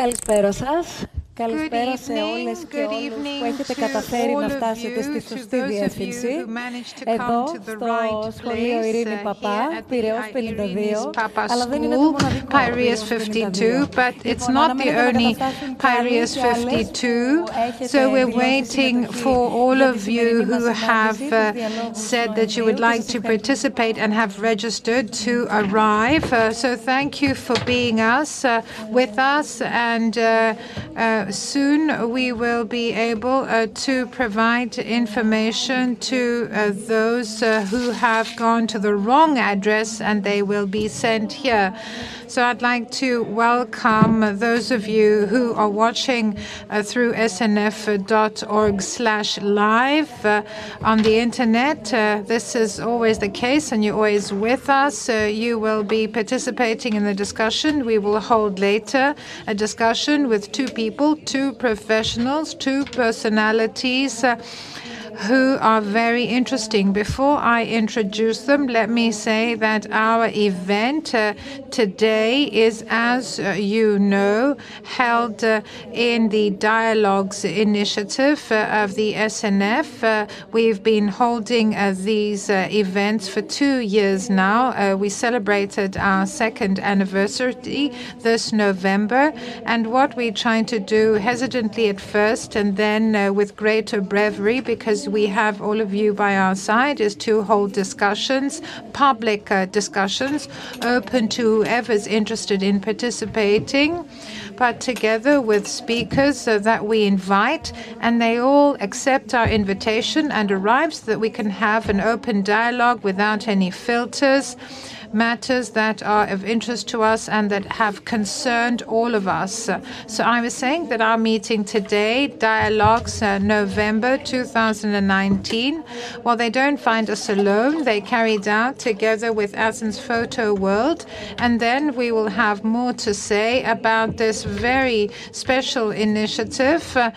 Καλησπέρα σας. Καλησπέρα σε όλες και όλους που έχετε καταφέρει να φτάσετε στη σωστή διεύθυνση. Εδώ, στο σχολείο Ειρήνη Παπά, Πειραιώς 52, αλλά δεν είναι το μοναδικό Piraeus 52, but it's not the only Piraeus 52. So we're waiting for all of you who have uh, said that you would like to participate and have registered to arrive. Uh, so thank you for being us, uh, with us, and uh, uh, soon we will be able uh, to provide information to uh, those uh, who have gone to the wrong address and they will be sent here. So I'd like to welcome those of you who are watching uh, through snf.org slash live uh, on the internet. Uh, this is always the case and you're always with us. Uh, you will be participating in the discussion. We will hold later a discussion with two people, two professionals, two personalities. Uh, who are very interesting. Before I introduce them, let me say that our event uh, today is, as uh, you know, held uh, in the Dialogues Initiative of the SNF. we've been holding these events for two years now. we celebrated our second anniversary this November, and what we're trying to do hesitantly at first and then with greater bravery because we have all of you by our side is to hold discussions, public uh, discussions, open to whoever's interested in participating, but together with speakers uh, that we invite, and they all accept our invitation and arrive so that we can have an open dialogue without any filters matters that are of interest to us and that have concerned all of us. So I was saying that our meeting today, Dialogues uh, November 2019, well, they don't find us alone. They carried out together with Athens Photo World. And then we will have more to say about this very special initiative. Uh,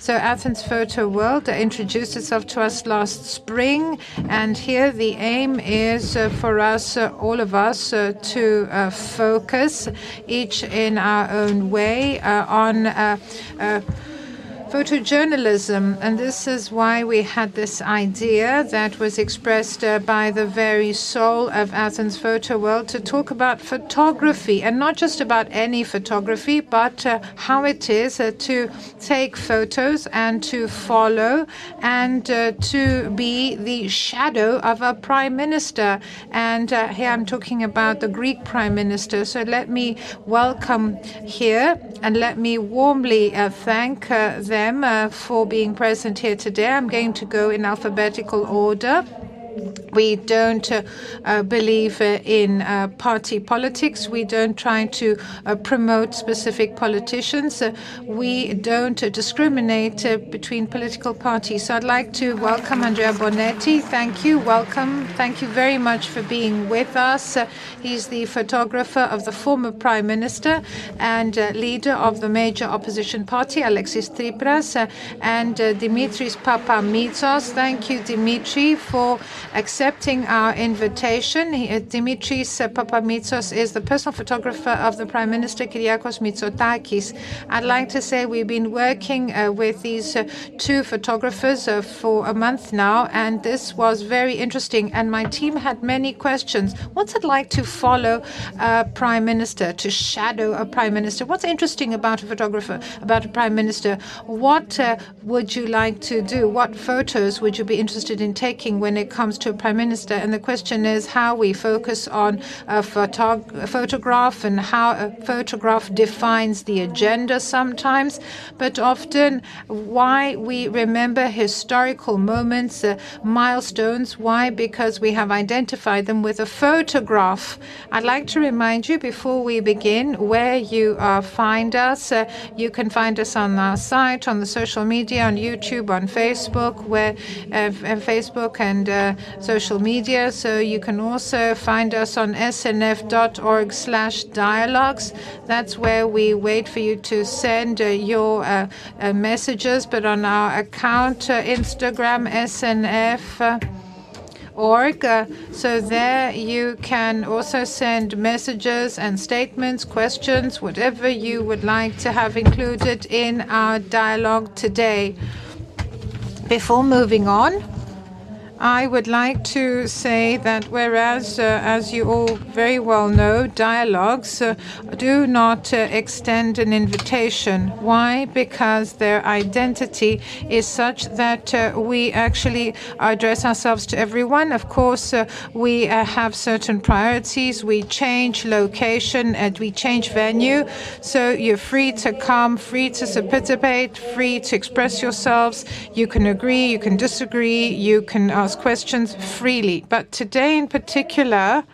so Athens Photo World introduced itself to us last spring, and here the aim is uh, for us, uh, all of us, uh, to focus each in our own way on photojournalism, and this is why we had this idea that was expressed uh, by the very soul of Athens Photo World to talk about photography, and not just about any photography, but uh, how it is uh, to take photos and to follow and to be the shadow of a prime minister. And here I'm talking about the Greek prime minister. So let me welcome here and let me warmly thank them them uh, for being present here today. I'm going to go in alphabetical order. We don't uh, uh, believe uh, in uh, party politics. We don't try to uh, promote specific politicians. we don't discriminate between political parties. So I'd like to welcome Andrea Bonetti. Thank you. Welcome. Thank you very much for being with us. he's the photographer of the former prime minister and leader of the major opposition party, Alexis Tsipras, and Dimitris Papamitsos. Thank you, Dimitri, for accepting our invitation. Dimitris Papamitsos is the personal photographer of the Prime Minister Kyriakos Mitsotakis. I'd like to say we've been working uh, with these uh, two photographers uh, for a month now, and this was very interesting. And my team had many questions. What's it like to follow a prime minister, to shadow a prime minister? What's interesting about a photographer, about a prime minister? What would you like to do? What photos would you be interested in taking when it comes to a prime minister? And the question is how we focus on a, photog- a photograph and how a photograph defines the agenda sometimes, but often why we remember historical moments, uh, milestones. Why? Because we have identified them with a photograph. I'd like to remind you before we begin where you uh, find us. Uh, you can find us on our site, on the social media, on YouTube, on Facebook, where Facebook and social media. So you can also find us on snf.org slash dialogues. That's where we wait for you to send uh, your uh, uh, messages. But on our account, Instagram, SNF org. Uh, so there you can also send messages and statements, questions, whatever you would like to have included in our dialogue today. Before moving on, I would like to say that whereas, uh, as you all very well know, dialogues uh, do not uh, extend an invitation. Why? Because their identity is such that uh, we actually address ourselves to everyone. Of course, uh, we uh, have certain priorities. We change location and we change venue. So you're free to come, free to participate, free to express yourselves. You can agree, you can disagree, you can ask questions freely. But today, in particular,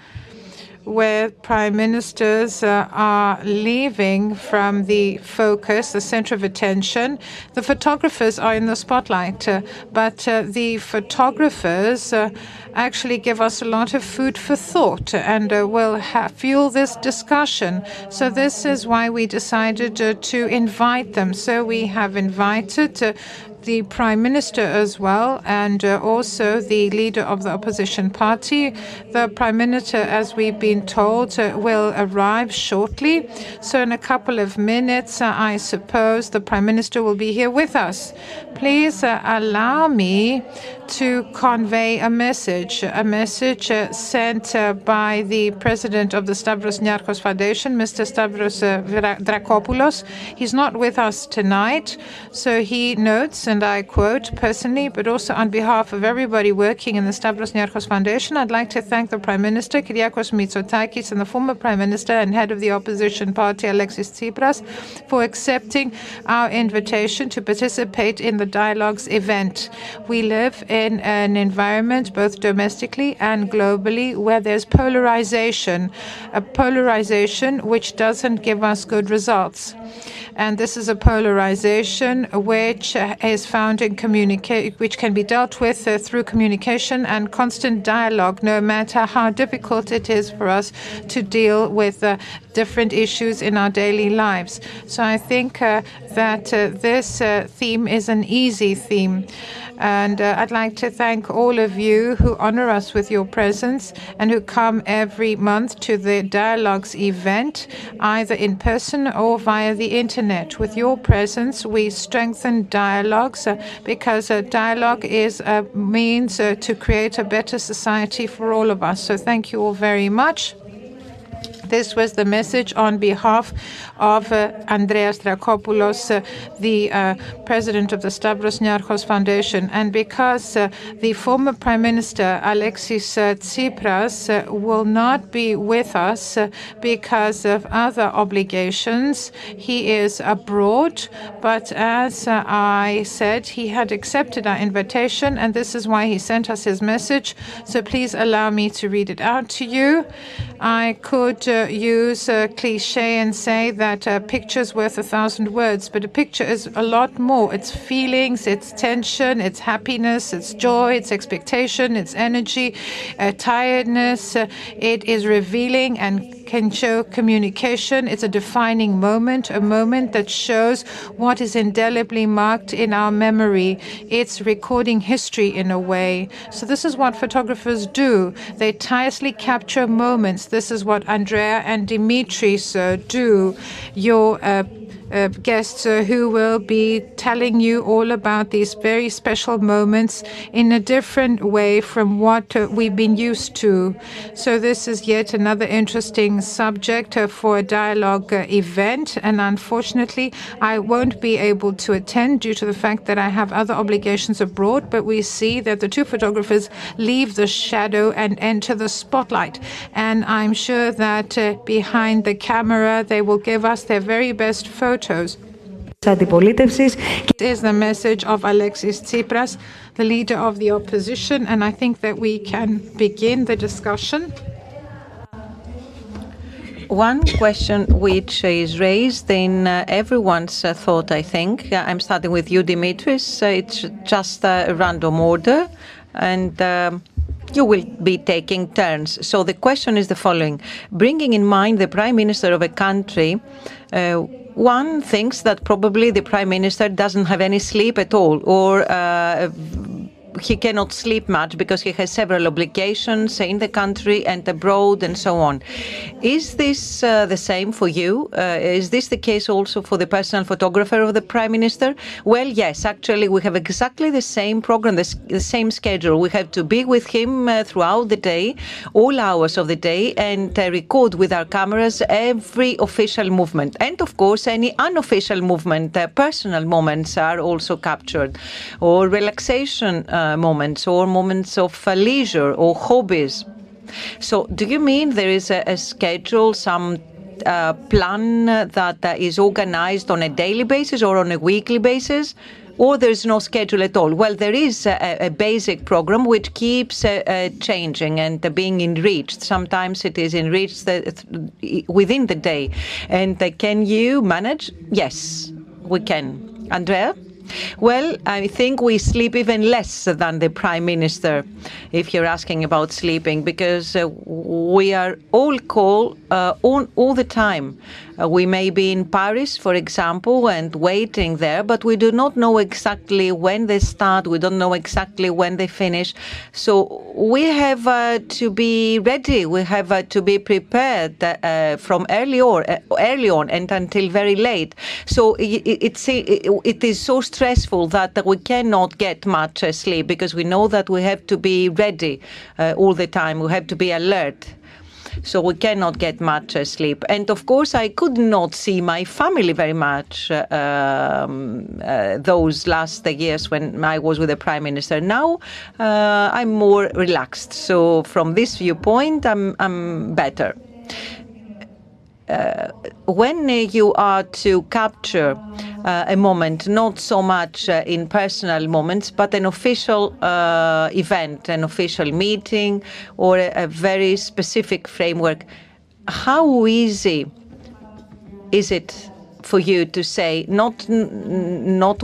where prime ministers uh, are leaving from the focus, the center of attention. The photographers are in the spotlight, uh, but uh, the photographers uh, actually give us a lot of food for thought and uh, will fuel this discussion. So, this is why we decided uh, to invite them. So, we have invited the Prime Minister as well, and uh, also the leader of the opposition party. The Prime Minister, as we've been told, uh, will arrive shortly. So, in a couple of minutes, uh, I suppose the Prime Minister will be here with us. Please uh, allow me to convey a message, a message uh, sent uh, by the President of the Stavros Niarchos Foundation, Mr. Stavros Dracopoulos. He's not with us tonight, so he notes and and I quote personally, but also on behalf of everybody working in the Stavros Niarchos Foundation, I'd like to thank the Prime Minister, Kyriakos Mitsotakis, and the former Prime Minister and head of the opposition party, Alexis Tsipras, for accepting our invitation to participate in the Dialogues event. We live in an environment, both domestically and globally, where there's polarization, a polarization which doesn't give us good results. And this is a polarization which is found in communicate, which can be dealt with uh, through communication and constant dialogue, no matter how difficult it is for us to deal with uh, different issues in our daily lives. So I think uh, that uh, this uh, theme is an easy theme. And uh, I'd like to thank all of you who honor us with your presence and who come every month to the Dialogues event, either in person or via the internet. With your presence, we strengthen dialogues uh, because a dialogue is a means uh, to create a better society for all of us. So thank you all very much. This was the message on behalf of uh, Andreas Dracopoulos, uh, the uh, president of the Stavros Niarchos Foundation. And because the former Prime Minister, Alexis Tsipras, will not be with us because of other obligations, he is abroad. But as I said, he had accepted our invitation, and this is why he sent us his message. So please allow me to read it out to you. I could use a cliche and say that a picture's worth a thousand words, but a picture is a lot more. It's feelings, it's tension, it's happiness, it's joy, it's expectation, it's energy, uh, tiredness. Uh, it is revealing and can show communication. It's a defining moment, a moment that shows what is indelibly marked in our memory. It's recording history in a way. So, this is what photographers do. They tirelessly capture moments this is what Andrea and Dimitris uh, do. Your uh, uh, guests uh, who will be telling you all about these very special moments in a different way from what uh, we've been used to. So, this is yet another interesting subject uh, for a dialogue uh, event. And unfortunately, I won't be able to attend due to the fact that I have other obligations abroad. But we see that the two photographers leave the shadow and enter the spotlight. And I'm sure that uh, behind the camera, they will give us their very best photos photos. It is the message of Alexis Tsipras, the leader of the opposition, and I think that we can begin the discussion. One question which is raised in uh, everyone's uh, thought, I think. Uh, I'm starting with you, Dimitris. Uh, it's just a random order, and um, you will be taking turns. So the question is the following Bringing in mind the Prime Minister of a country, uh, one thinks that probably the prime minister doesn't have any sleep at all, or uh, he cannot sleep much because he has several obligations in the country and abroad and so on. Is this uh, the same for you? Uh, is this the case also for the personal photographer of the Prime Minister? Well, yes, actually, we have exactly the same program, the, the same schedule. We have to be with him uh, throughout the day, all hours of the day, and uh, record with our cameras every official movement. And of course, any unofficial movement, uh, personal moments are also captured, or relaxation uh, moments, or moments of leisure or hobbies. So, do you mean there is a, a schedule, some uh, plan that uh, is organized on a daily basis or on a weekly basis? Or there's no schedule at all? Well, there is a, a basic program which keeps uh, uh changing and uh, being enriched. Sometimes it is enriched within the day. And uh, can you manage? Yes, we can. Andrea? Well, I think we sleep even less than the Prime Minister, if you're asking about sleeping, because uh, we are all called uh, all, all the time. Uh, we may be in Paris, for example, and waiting there, but we do not know exactly when they start. We don't know exactly when they finish. So we have uh, to be ready. We have uh, to be prepared uh, from early on, uh, early on, and until very late. So it, it's it is so stressful that we cannot get much sleep because we know that we have to be ready all the time. We have to be alert so we cannot get much sleep. And of course, I could not see my family very much uh, um, uh, those last years when I was with the prime minister. Now uh, I'm more relaxed. So from this viewpoint, I'm I'm better. When you are to capture uh, a moment, not so much uh, in personal moments, but an official uh, event, an official meeting, or a very specific framework. How easy is it for you to say, not not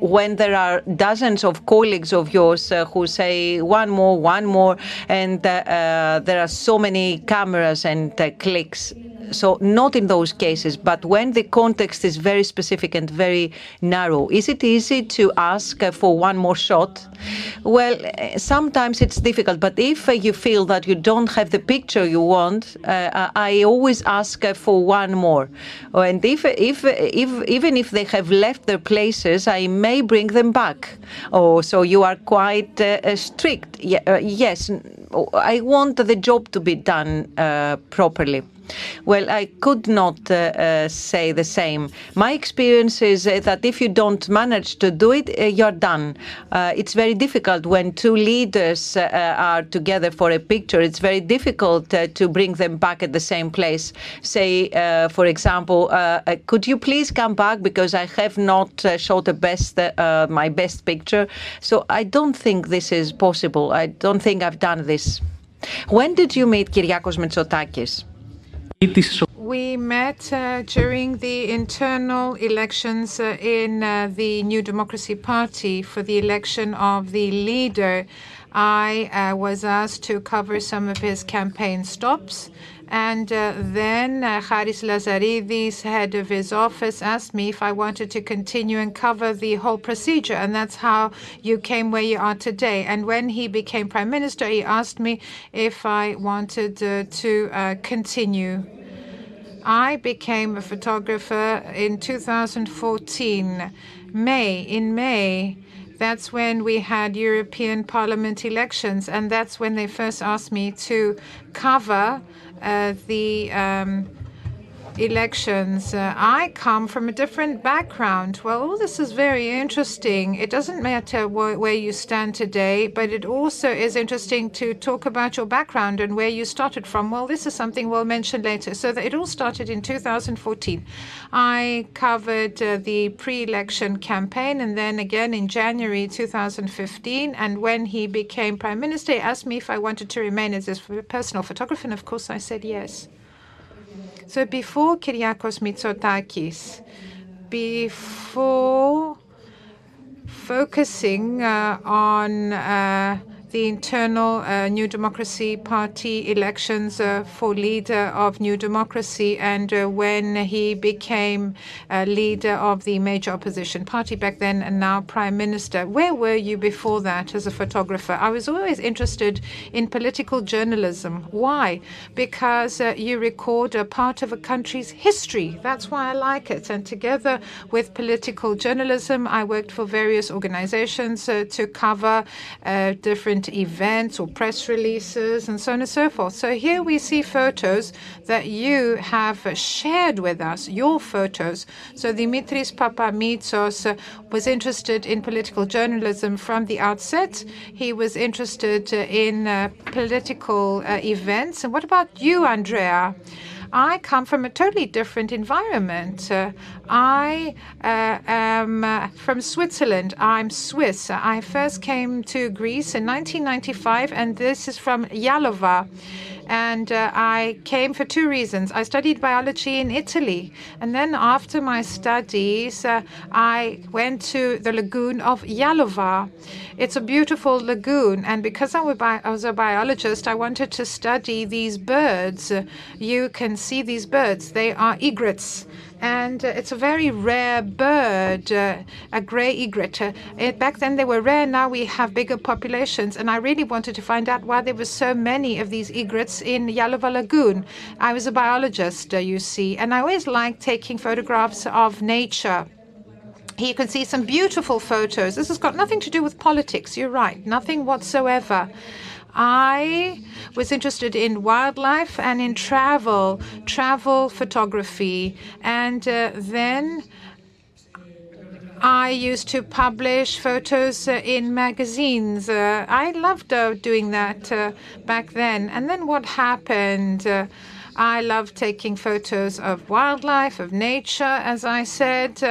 when there are dozens of colleagues of yours uh, who say one more, one more, and uh, uh, there are so many cameras and uh, clicks so not in those cases, but when the context is very specific and very narrow, is it easy to ask uh, for one more shot? Well, sometimes it's difficult, but if you feel that you don't have the picture you want, I always ask for one more. And if, if, if, even if they have left their places, I may bring them back. Oh, so you are quite uh, strict. Yeah, uh, yes, I want the job to be done properly. Well, I could not uh, uh, say the same. My experience is uh, that if you don't manage to do it, uh, you're done. Uh, it's very difficult when two leaders are together for a picture. It's very difficult to bring them back at the same place. Say, for example, could you please come back because I have not shot the best, my best picture. So I don't think this is possible. I don't think I've done this. When did you meet Kyriakos Mitsotakis? We met uh, during the internal elections uh, in uh, the New Democracy Party for the election of the leader. I uh, was asked to cover some of his campaign stops. And uh, then uh, Haris Lazaridis, head of his office, asked me if I wanted to continue and cover the whole procedure. And that's how you came where you are today. And when he became prime minister, he asked me if I wanted uh, to uh, continue. I became a photographer in 2014, May. In May, that's when we had European Parliament elections, and that's when they first asked me to cover the um, elections. Uh, I come from a different background. Well, all this is very interesting. It doesn't matter wh- where you stand today, but it also is interesting to talk about your background and where you started from. Well, this is something we'll mention later. So it all started in 2014. I covered uh, the pre election campaign and then again in January 2015. And when he became prime minister, he asked me if I wanted to remain as his personal photographer. And of course, I said yes. So before Kyriakos Mitsotakis, before focusing uh, on uh, the internal uh, New Democracy Party elections uh, for leader of New Democracy and uh, when he became leader of the major opposition party back then and now prime minister. Where were you before that as a photographer? I was always interested in political journalism. Why? Because uh, you record a part of a country's history. That's why I like it. And together with political journalism, I worked for various organizations uh, to cover uh, different events or press releases and so on and so forth. So here we see photos that you have shared with us, your photos. So Dimitris Papamitsos was interested in political journalism from the outset. He was interested in uh, political uh, events. And what about you, Andrea? I come from a totally different environment. Uh, I uh, am uh, from Switzerland. I'm Swiss. I first came to Greece in 1995, and this is from Gialova and uh, I came for two reasons. I studied biology in Italy, and then after my studies, uh, I went to the lagoon of Gialova. It's a beautiful lagoon, and because I was a biologist, I wanted to study these birds. You can see these birds, they are egrets and uh, it's a very rare bird, uh, a grey egret. Uh, back then they were rare, now we have bigger populations, and I really wanted to find out why there were so many of these egrets in Gialova Lagoon. I was a biologist, you see, and I always liked taking photographs of nature. Here you can see some beautiful photos. This has got nothing to do with politics, you're right, nothing whatsoever. I was interested in wildlife and in travel, travel photography. And uh, then I used to publish photos uh, in magazines. Uh, I loved uh, doing that uh, back then. And then what happened? Uh, I loved taking photos of wildlife, of nature, as I said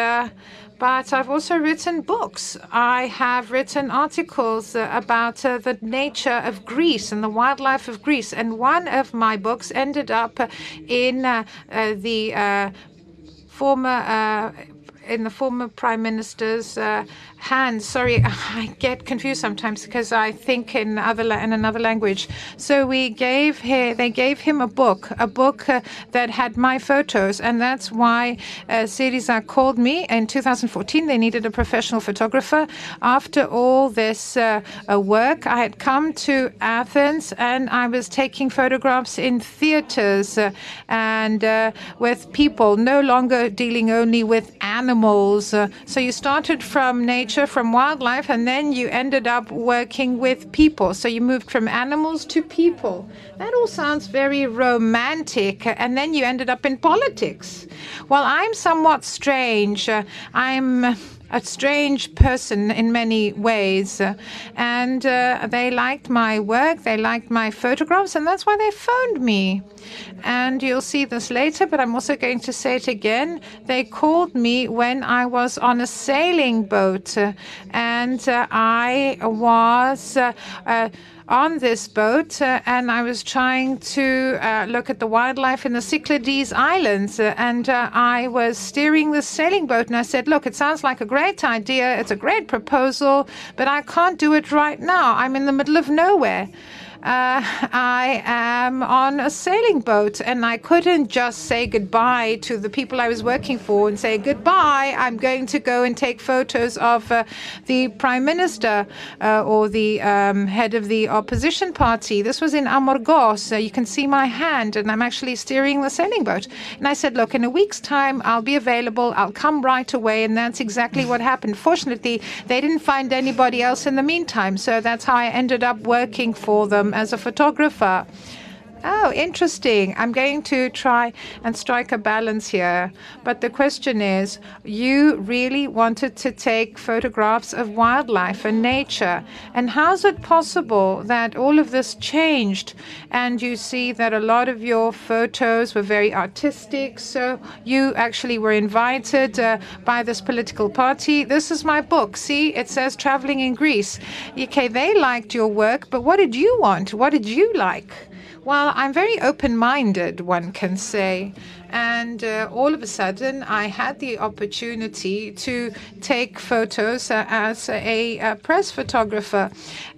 but I've also written books. I have written articles uh, about uh, the nature of Greece and the wildlife of Greece. And one of my books ended up in uh, uh the uh, former uh, in the former prime minister's uh, hands. Sorry, I get confused sometimes because I think in other in another language. So we gave him, they gave him a book, a book uh, that had my photos, and that's why uh, Syriza called me in 2014. They needed a professional photographer. After all this uh, uh, work, I had come to Athens and I was taking photographs in theaters uh, and uh, with people, no longer dealing only with animals. Uh, so you started from nature nature, from wildlife, and then you ended up working with people. So you moved from animals to people. That all sounds very romantic. And then you ended up in politics. Well, I'm somewhat strange. I'm a strange person in many ways. And uh, they liked my work, they liked my photographs, and that's why they phoned me. And you'll see this later, but I'm also going to say it again. They called me when I was on a sailing boat, and uh, I was. On this boat, uh, and I was trying to uh, look at the wildlife in the Cyclades Islands, uh, and uh, I was steering the sailing boat, and I said, "Look, it sounds like a great idea. It's a great proposal, but I can't do it right now. I'm in the middle of nowhere." Uh, I am on a sailing boat and I couldn't just say goodbye to the people I was working for and say goodbye. I'm going to go and take photos of uh, the prime minister uh, or the um, head of the opposition party. This was in Amorgos. you can see my hand and I'm actually steering the sailing boat. And I said, look, in a week's time, I'll be available. I'll come right away. And that's exactly what happened. Fortunately, they didn't find anybody else in the meantime. So that's how I ended up working for them Um, as a photographer. Oh, interesting. I'm going to try and strike a balance here. But the question is you really wanted to take photographs of wildlife and nature. And how's it possible that all of this changed? And you see that a lot of your photos were very artistic. So you actually were invited uh, by this political party. This is my book. See, it says Traveling in Greece. Okay, they liked your work, but what did you want? What did you like? Well, I'm very open minded, one can say. And uh, all of a sudden, I had the opportunity to take photos uh, as a, press photographer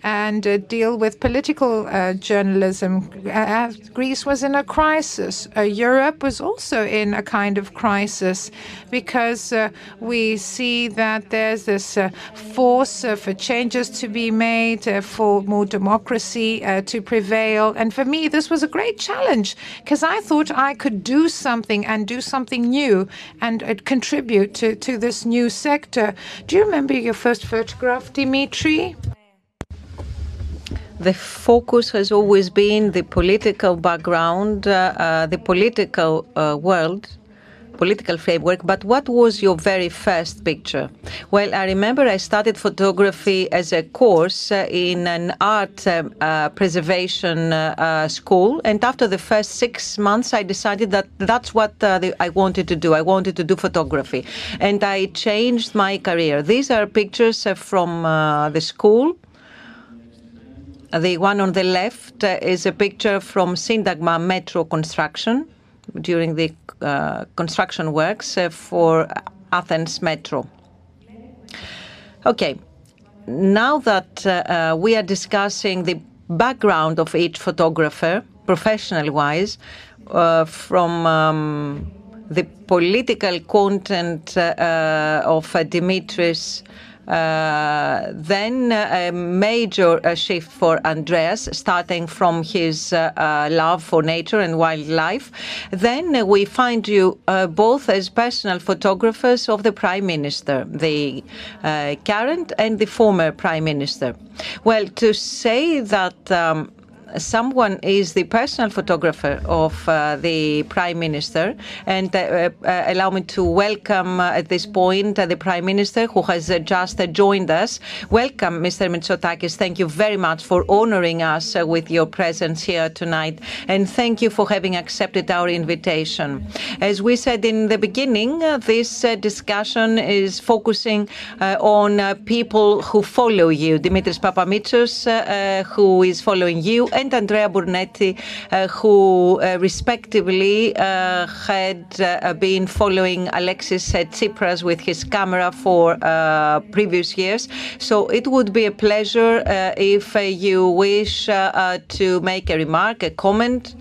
and uh, deal with political uh, journalism. Uh, Greece was in a crisis. Uh, Europe was also in a kind of crisis because we see that there's this force for changes to be made, for more democracy to prevail. And for me, this was a great challenge because I thought I could do something something and do something new and uh, contribute to, to this new sector. Do you remember your first photograph, Dimitri? The focus has always been the political background, uh, uh, the political uh, world political framework, but what was your very first picture? Well, I remember I started photography as a course uh, in an art um, uh, preservation uh, uh, school, and after the first six months, I decided that that's what uh, the, I wanted to do. I wanted to do photography, and I changed my career. These are pictures uh, from the school. The one on the left is a picture from Syntagma metro construction during the uh, construction works uh, for Athens Metro. Okay, now that uh, we are discussing the background of each photographer, professional-wise, from um, the political content of Dimitris then a major uh, shift for Andreas, starting from his uh, love for nature and wildlife. Then we find you both as personal photographers of the Prime Minister, the current and the former Prime Minister. Well, to say that um, someone is the personal photographer of uh, the Prime Minister. And uh, uh, allow me to welcome uh, at this point uh, the Prime Minister who has uh, just joined us. Welcome, Mr. Mitsotakis. Thank you very much for honoring us with your presence here tonight. And thank you for having accepted our invitation. As we said in the beginning, this discussion is focusing on people who follow you. Dimitris Papamitsos, who is following you, and Andrea Bonetti, uh, who uh, respectively uh, had been following Alexis Tsipras with his camera for previous years. So it would be a pleasure if you wish to make a remark, a comment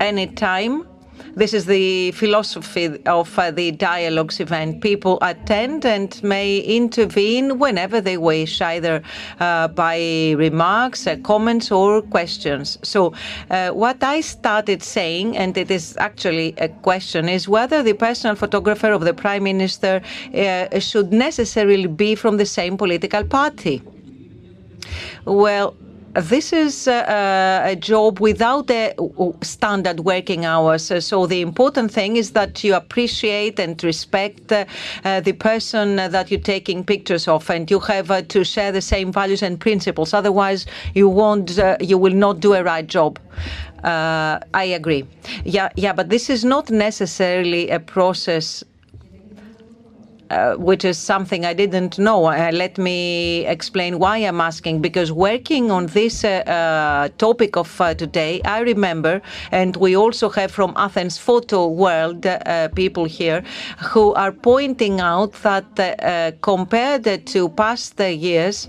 anytime. This is the philosophy of uh, the dialogues event. People attend and may intervene whenever they wish, either uh, by remarks, uh, comments, or questions. So, uh, what I started saying, and it is actually a question, is whether the personal photographer of the Prime Minister uh, should necessarily be from the same political party. Well, this is a, a job without a standard working hours. So the important thing is that you appreciate and respect uh, the person that you're taking pictures of, and you have uh, to share the same values and principles. Otherwise, you won't, uh, you will not do a right job. Uh, I agree. Yeah, yeah, but this is not necessarily a process uh, which is something I didn't know. Uh, let me explain why I'm asking. Because working on this uh, uh topic of uh, today, I remember, and we also have from Athens Photo World people here who are pointing out that compared to past years,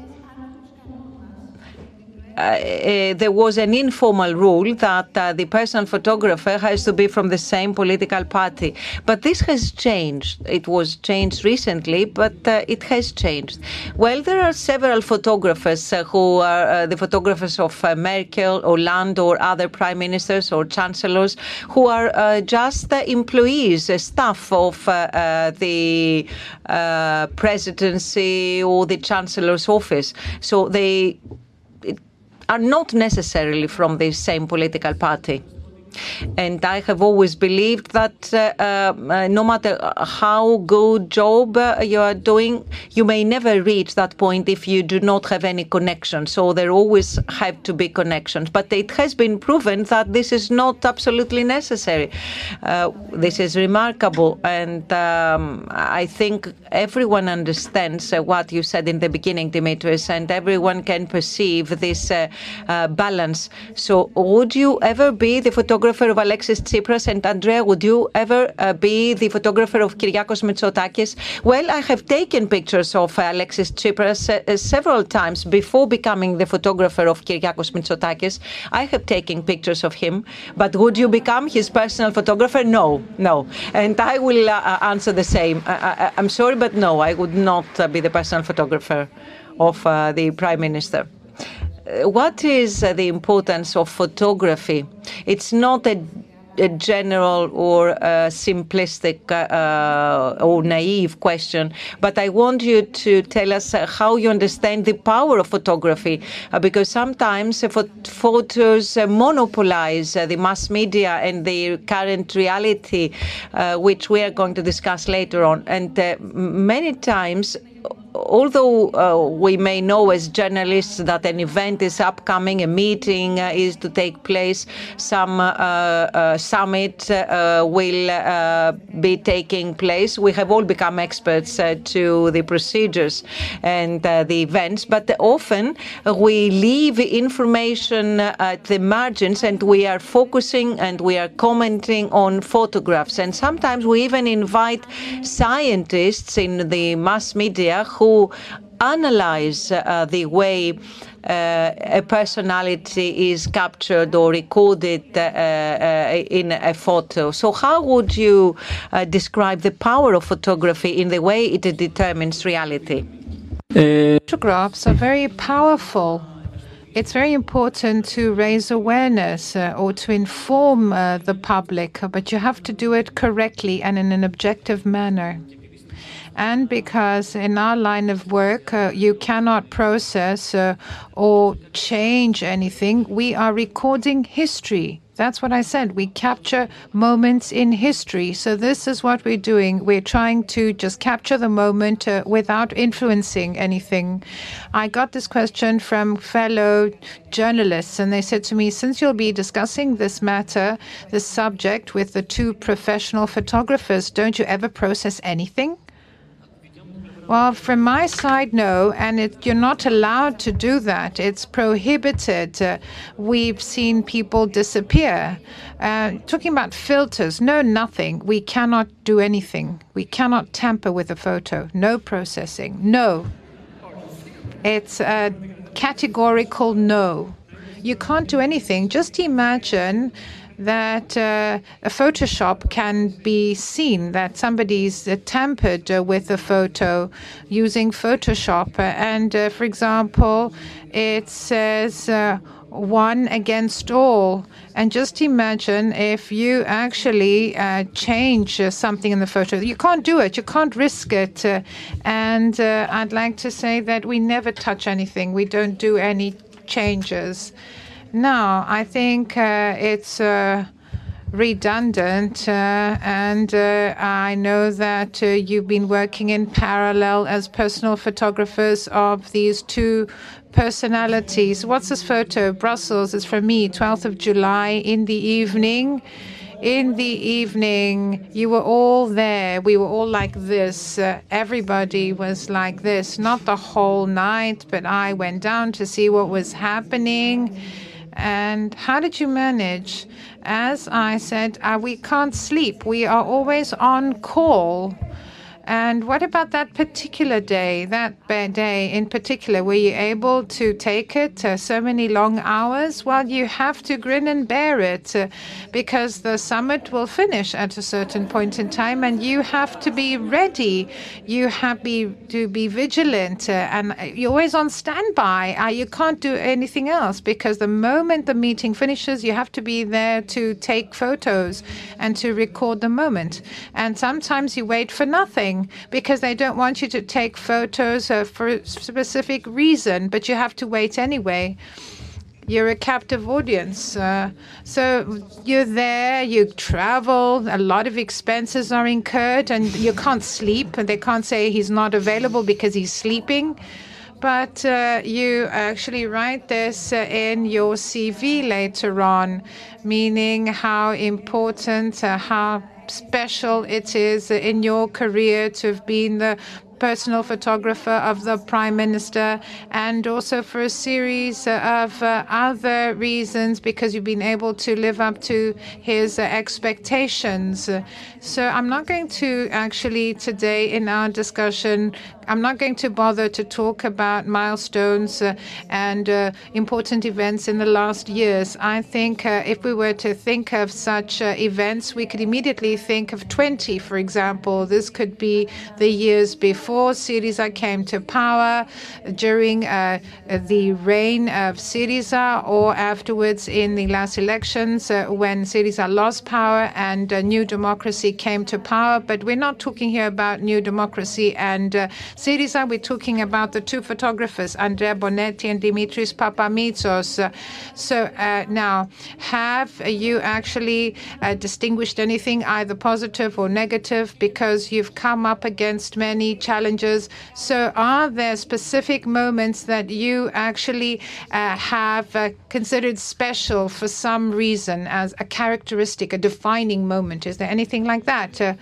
Uh, uh, there was an informal rule that uh, the personal photographer has to be from the same political party. But this has changed. It was changed recently, but uh, it has changed. Well, there are several photographers who are the photographers of Merkel, Hollande, or other prime ministers or chancellors who are just employees, staff of the presidency or the chancellor's office. So they are not necessarily from the same political party. And I have always believed that uh, uh, no matter how good job uh, you are doing, you may never reach that point if you do not have any connection. So there always have to be connections. But it has been proven that this is not absolutely necessary. Uh, this is remarkable, and um, I think everyone understands uh, what you said in the beginning, Dimitris, and everyone can perceive this uh, balance. So would you ever be the photographer? Photographer of Alexis Tsipras? And Andrea, would you ever uh, be the photographer of Kyriakos Mitsotakis? Well, I have taken pictures of Alexis Tsipras uh, several times before becoming the photographer of Kyriakos Mitsotakis. I have taken pictures of him, but would you become his personal photographer? No, no. And I will uh, answer the same. I, am sorry, but no, I would not uh, be the personal photographer of uh, the Prime Minister. Uh, what is uh, the importance of photography? It's not a a general or a simplistic uh, or naive question, but I want you to tell us how you understand the power of photography, uh, because sometimes uh, photos monopolize the mass media and the current reality, which we are going to discuss later on. And many times although uh, we may know as journalists that an event is upcoming, a meeting uh, is to take place, some uh, uh summit uh, will uh, be taking place, we have all become experts to the procedures and the events, but often we leave information at the margins and we are focusing and we are commenting on photographs. And sometimes we even invite scientists in the mass media who analyze uh, the way uh, a personality is captured or recorded uh, uh, in a photo. So, how would you uh, describe the power of photography in the way it determines reality? Photographs are very powerful. It's very important to raise awareness uh, or to inform the public, but you have to do it correctly and in an objective manner and because in our line of work uh, you cannot process uh, or change anything, we are recording history. That's what I said. We capture moments in history. So, this is what we're doing. We're trying to just capture the moment uh, without influencing anything. I got this question from fellow journalists, and they said to me, Since you'll be discussing this matter, this subject, with the two professional photographers, don't you ever process anything? Well, from my side, no, and it, you're not allowed to do that. It's prohibited. Uh, we've seen people disappear. Uh, talking about filters, no, nothing. We cannot do anything. We cannot tamper with a photo. No processing. No. It's a categorical no. You can't do anything. Just imagine that uh, a Photoshop can be seen, that somebody's uh, tampered uh, with a photo using Photoshop. And uh, for example, it says uh, one against all. And just imagine if you actually uh, change something in the photo. You can't do it, you can't risk it. and I'd like to say that we never touch anything, we don't do any changes. No, I think uh, it's uh, redundant, uh, and I know that you've been working in parallel as personal photographers of these two personalities. What's this photo? Brussels. It's from me, 12th of July in the evening. In the evening, you were all there. We were all like this. Uh, everybody was like this. Not the whole night, but I went down to see what was happening. And how did you manage? As I said, uh, we can't sleep. We are always on call. And what about that particular day, that day in particular? Were you able to take it uh, so many long hours? Well, you have to grin and bear it uh, because the summit will finish at a certain point in time and you have to be ready. You have be, to be vigilant uh, and you're always on standby. Uh, you can't do anything else because the moment the meeting finishes, you have to be there to take photos and to record the moment. And sometimes you wait for nothing because they don't want you to take photos uh, for a specific reason, but you have to wait anyway. You're a captive audience. Uh, so you're there, you travel, a lot of expenses are incurred, and you can't sleep. And they can't say he's not available because he's sleeping but uh, you actually write this uh, in your CV later on, meaning how important, uh, how special it is in your career to have been the personal photographer of the Prime Minister, and also for a series of uh, other reasons because you've been able to live up to his uh, expectations. So I'm not going to actually today in our discussion I'm not going to bother to talk about milestones uh, and uh, important events in the last years. I think uh, if we were to think of such events, we could immediately think of 20, for example. This could be the years before Syriza came to power, during the reign of Syriza, or afterwards in the last elections when Syriza lost power and New Democracy came to power. But we're not talking here about New Democracy and Syriza, we're talking about the two photographers, Andrea Bonetti and Dimitris Papamitsos. So uh, now, have you actually uh, distinguished anything, either positive or negative, because you've come up against many challenges? So, are there specific moments that you actually uh, have uh, considered special for some reason as a characteristic, a defining moment? Is there anything like that?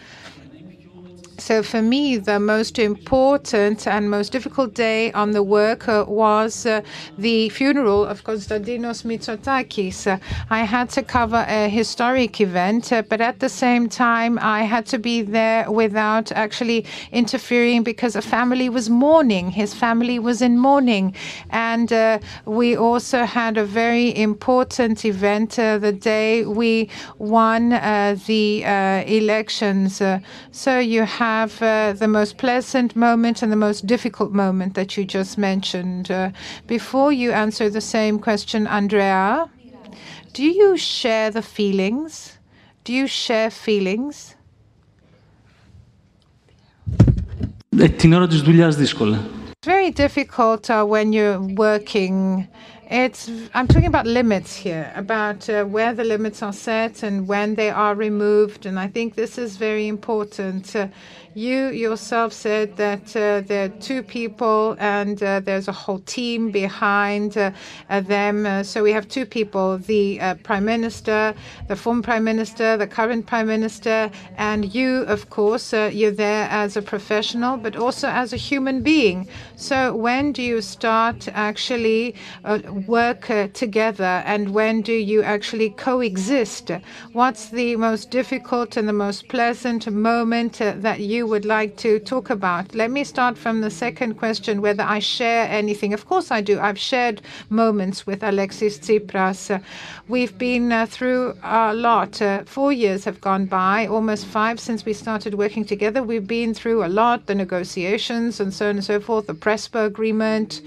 So for me, the most important and most difficult day on the work uh, was uh, the funeral of Konstantinos Mitsotakis. Uh, I had to cover a historic event, but at the same time, I had to be there without actually interfering because a family was mourning. His family was in mourning. And we also had a very important event the day we won the elections. so you have have uh, the most pleasant moment and the most difficult moment that you just mentioned. Uh, before you answer the same question, Andrea, do you share the feelings? Do you share feelings? Την ώρα της δουλειάς δύσκολα. It's very difficult uh, when you're working it's I'm talking about limits here, about uh, where the limits are set and when they are removed, and I think this is very important. Uh, you yourself said that uh, there are two people and uh, there's a whole team behind uh, them. So we have two people the Prime Minister, the former Prime Minister, the current Prime Minister, and you, of course, you're there as a professional, but also as a human being. So when do you start actually work together and when do you actually coexist? What's the most difficult and the most pleasant moment that you you would like to talk about. Let me start from the second question whether I share anything. Of course, I do. I've shared moments with Alexis Tsipras. We've been uh, through a lot. Uh, four years have gone by, almost five since we started working together. We've been through a lot the negotiations and so on and so forth, the Prespa agreement.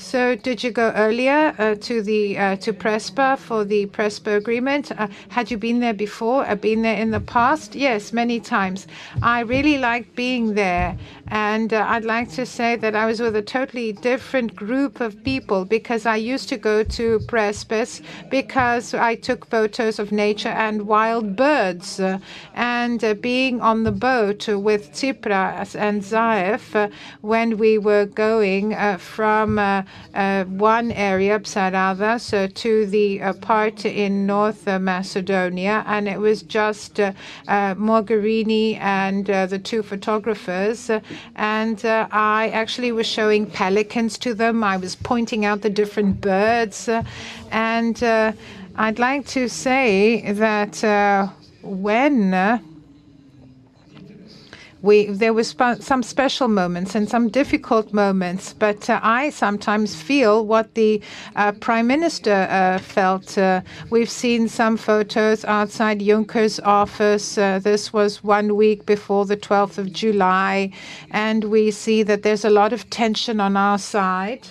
So did you go earlier uh, to the uh, to Prespa for the Prespa agreement? Uh, had you been there before? Uh, been there in the past? Yes, many times. I really like being there, and uh, I'd like to say that I was with a totally different group of people because I used to go to Prespes because I took photos of nature and wild birds, uh, and being on the boat with Tsipras and Zaev when we were going from uh, one area, Psarada, so to the uh, part in North uh, Macedonia, and it was just Mogherini and the two photographers. And uh, I actually was showing pelicans to them. I was pointing out the different birds. and uh, I'd like to say that uh, when we there was some special moments and some difficult moments, but uh, I sometimes feel what the uh, prime minister uh, felt. We've seen some photos outside Juncker's office. This was one week before the 12th of July, and we see that there's a lot of tension on our side.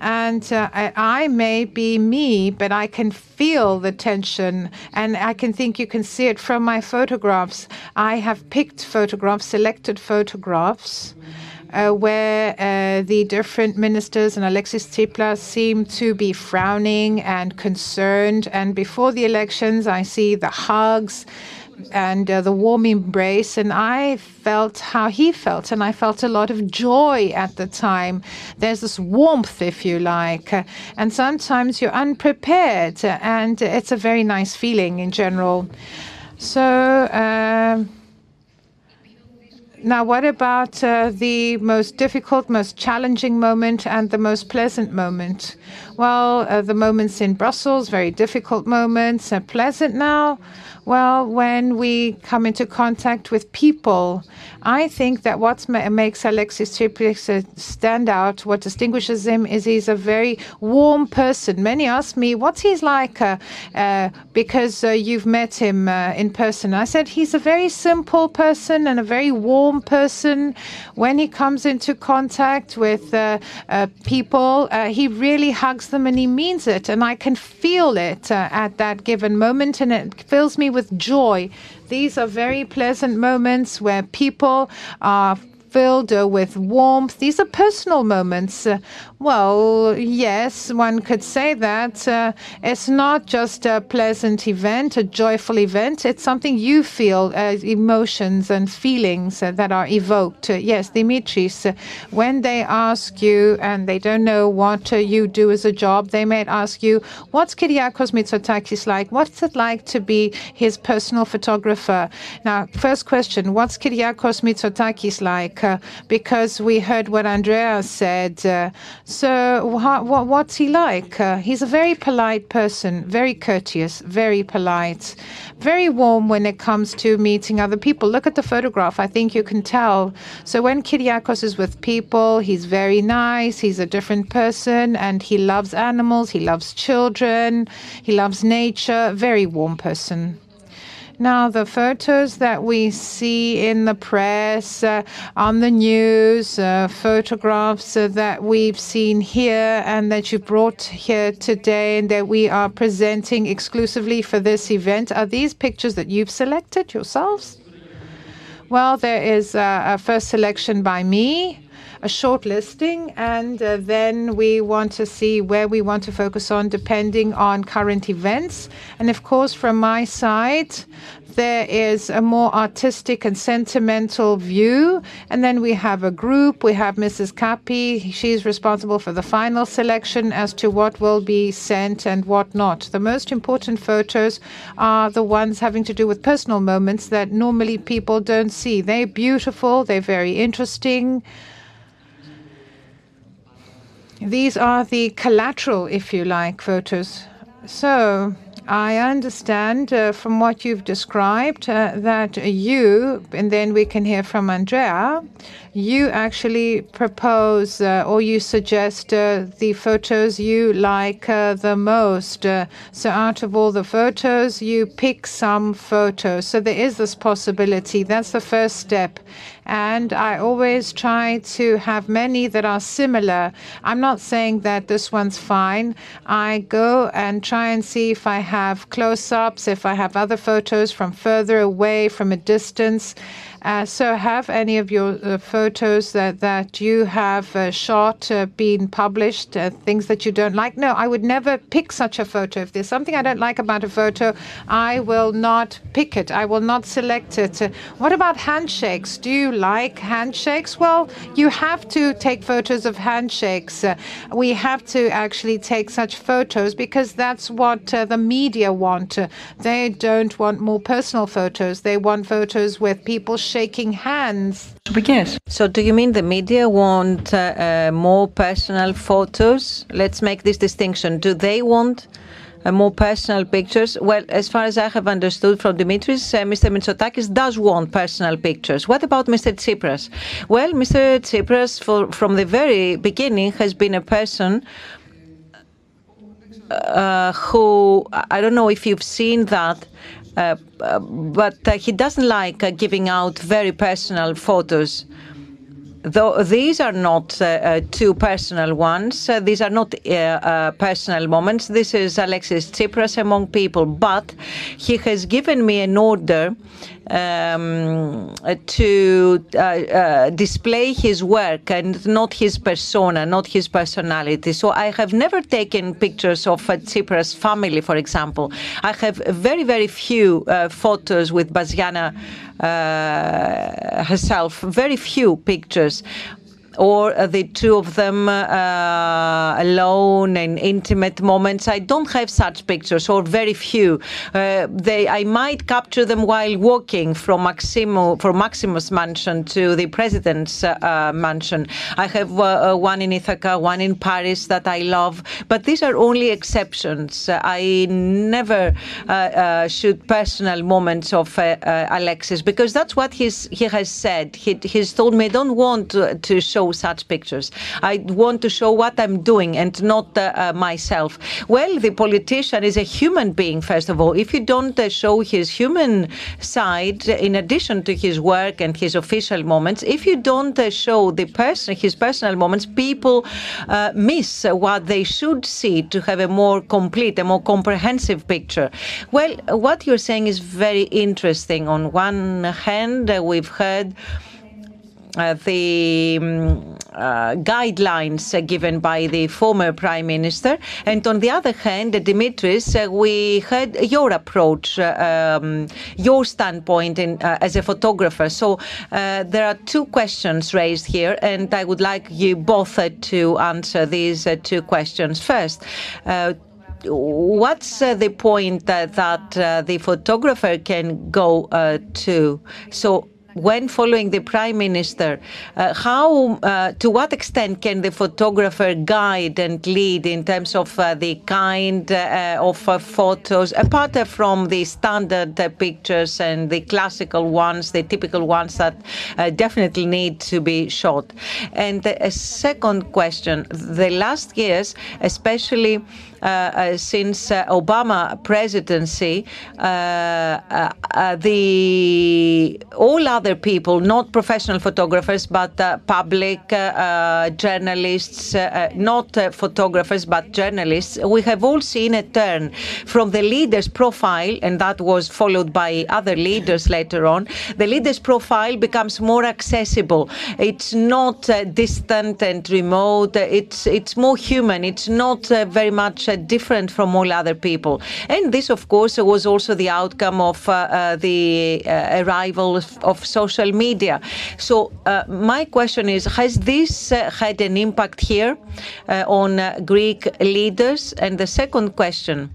And uh, I, I, may be me, but I can feel the tension and I can think you can see it from my photographs. I have picked photographs, selected photographs. Uh, where uh, the different ministers and Alexis Tsipras seem to be frowning and concerned. And before the elections, I see the hugs and uh, the warm embrace. And I felt how he felt, and I felt a lot of joy at the time. There's this warmth, if you like, and sometimes you're unprepared, and it's a very nice feeling in general. So, uh, now, what about uh, the most difficult, most challenging moment and the most pleasant moment? Well, uh, the moments in Brussels, very difficult moments, are pleasant now. Well, when we come into contact with people, I think that what makes Alexis Tsipras stand out, what distinguishes him, is he's a very warm person. Many ask me, what's he like uh, uh, because uh, you've met him uh, in person. I said he's a very simple person and a very warm person. When he comes into contact with uh, uh, people, he really hugs them and he means it. And I can feel it uh, at that given moment, and it fills me with joy. These are very pleasant moments where people are filled with warmth. These are personal moments. Well, yes, one could say that. Uh, it's not just a pleasant event, a joyful event. It's something you feel, uh, emotions and feelings that are evoked. Yes, Dimitris, when they ask you and they don't know what you do as a job, they might ask you, what's Kyriakos Mitsotakis like? What's it like to be his personal photographer? Now, first question, what's Kyriakos Mitsotakis like? Because we heard what Andrea said. Uh, so, what, what, what's he like? Uh, he's a very polite person, very courteous, very polite, very warm when it comes to meeting other people. Look at the photograph. I think you can tell. So, when Kyriakos is with people, he's very nice, he's a different person, and he loves animals, he loves children, he loves nature, very warm person. Now, the photos that we see in the press, uh, on the news, uh, photographs uh, that we've seen here and that you brought here today and that we are presenting exclusively for this event, are these pictures that you've selected yourselves? Well, there is a first selection by me a short listing, and uh, then we want to see where we want to focus on depending on current events. And of course, from my side, there is a more artistic and sentimental view. And then we have a group. We have Mrs. Capi. She's responsible for the final selection as to what will be sent and what not. The most important photos are the ones having to do with personal moments that normally people don't see. They're beautiful, they're very interesting. These are the collateral, if you like, photos. So I understand uh, from what you've described uh, that you, and then we can hear from Andrea, you actually propose uh, or you suggest uh, the photos you like uh, the most. Uh, so out of all the photos, you pick some photos. So there is this possibility. That's the first step. And I always try to have many that are similar. I'm not saying that this one's fine. I go and try and see if I have close ups, if I have other photos from further away, from a distance. Uh, so, have any of your uh, photos that, that you have uh, shot uh, been published, uh, things that you don't like? No, I would never pick such a photo. If there's something I don't like about a photo, I will not pick it. I will not select it. Uh, what about handshakes? Do you like handshakes? Well, you have to take photos of handshakes. we have to actually take such photos because that's what the media want. they don't want more personal photos, they want photos with people shaking hands. So, do you mean the media want uh, uh, more personal photos? Let's make this distinction. Do they want uh, more personal pictures? Well, as far as I have understood from Dimitris, uh, Mr. Mitsotakis does want personal pictures. What about Mr. Tsipras? Well, Mr. Tsipras, for, from the very beginning, has been a person uh, who I don't know if you've seen that but uh, he doesn't like uh, giving out very personal photos. Though these are not uh, two personal ones, uh, these are not uh, personal moments. This is Alexis Tsipras among people, but he has given me an order um, to uh, uh, display his work and not his persona, not his personality. So I have never taken pictures of uh, Tsipras' family, for example. I have very, very few uh, photos with Baziana uh, Uh, herself, very few pictures or the two of them uh, alone in intimate moments. I don't have such pictures, or very few. Uh, they, I might capture them while walking from Maximo, from Maximos Mansion to the President's uh, mansion. I have uh, uh, one in Ithaca, one in Paris that I love, but these are only exceptions. I never uh, shoot personal moments of Alexis because that's what he's, he has said. He, he's told me, I don't want to, to show such pictures. I want to show what I'm doing and not uh, myself. Well, the politician is a human being, first of all. If you don't uh, show his human side, in addition to his work and his official moments, if you don't uh, show the person, his personal moments, people uh, miss what they should see to have a more complete, a more comprehensive picture. Well, what you're saying is very interesting. On one hand, uh, we've heard uh, the um, uh, guidelines uh, given by the former prime minister. And on the other hand, Dimitris, uh, we heard your approach, uh, um, your standpoint in, uh, as a photographer. So there are two questions raised here, and I would like you both to answer these two questions. First, what's uh, the point uh, that uh, the photographer can go to? So when following the prime minister, uh, how, uh, to what extent can the photographer guide and lead in terms of uh, the kind uh, of uh, photos, apart from the standard uh, pictures and the classical ones, the typical ones that definitely need to be shot? And a second question: the last years, especially. Uh, uh, since uh, Obama presidency, uh, uh, uh, the all other people, not professional photographers, but public journalists, not photographers, but journalists, we have all seen a turn from the leader's profile, and that was followed by other leaders later on. The leader's profile becomes more accessible. It's not distant and remote. It's it's more human. It's not very much different from all other people. And this, of course, was also the outcome of uh, uh, the uh, arrival of social media. So my question is, has this had an impact here on Greek leaders? And the second question,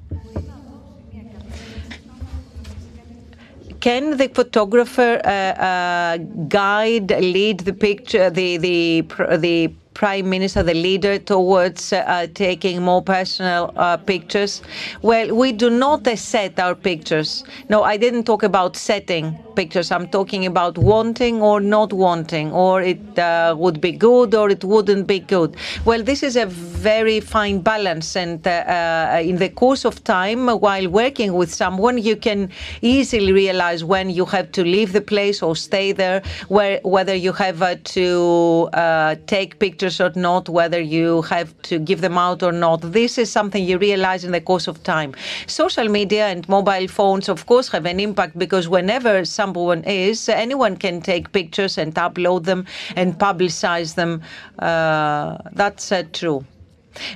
can the photographer uh, uh, guide, lead the picture, the the the prime minister, the leader, towards uh, taking more personal uh, pictures? Well, we do not set our pictures. No, I didn't talk about setting pictures. I'm talking about wanting or not wanting, or it uh, would be good or it wouldn't be good. Well, this is a very fine balance, and uh, uh, in the course of time, while working with someone, you can easily realize when you have to leave the place or stay there, where whether you have uh, to take pictures pictures or not, whether you have to give them out or not. This is something you realize in the course of time. Social media and mobile phones, of course, have an impact because whenever someone is, anyone can take pictures and upload them and publicize them. Uh, that's uh, true.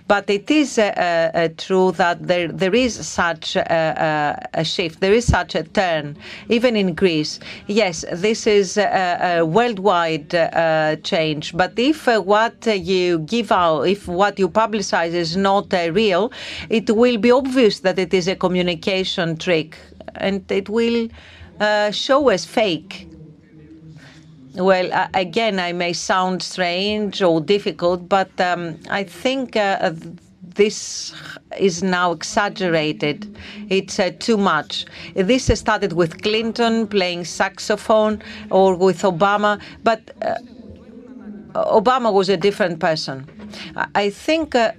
But it is uh, uh, true that there there is such a, a, shift, there is such a turn, even in Greece. Yes, this is a, a worldwide uh, change. But if uh, what you give out, if what you publicize is not uh, real, it will be obvious that it is a communication trick, and it will uh, show as fake. Well, uh, again, I may sound strange or difficult, but um, I think uh, this is now exaggerated. It's uh, too much. This started with Clinton playing saxophone or with Obama, but uh, Obama was a different person. I think uh,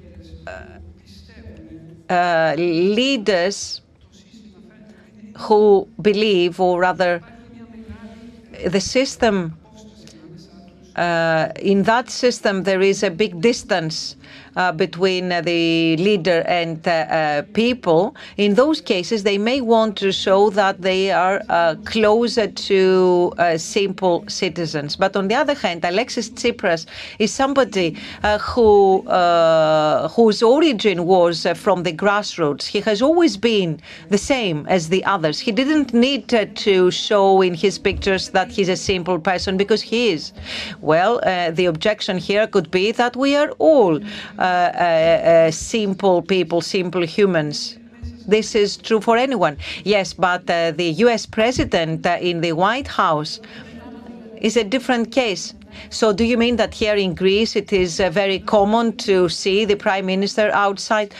uh, leaders who believe, or rather, the system uh, in that system, there is a big distance uh, between uh, the leader and uh, uh, people, in those cases, they may want to show that they are uh, closer to simple citizens. But on the other hand, Alexis Tsipras is somebody who whose origin was from the grassroots. He has always been the same as the others. He didn't need to show in his pictures that he's a simple person because he is. Well, uh, the objection here could be that we are all uh, uh, uh simple people, simple humans. This is true for anyone. Yes, but uh, the US president in the White House is a different case. So, do you mean that here in Greece it is very common to see the prime minister outside?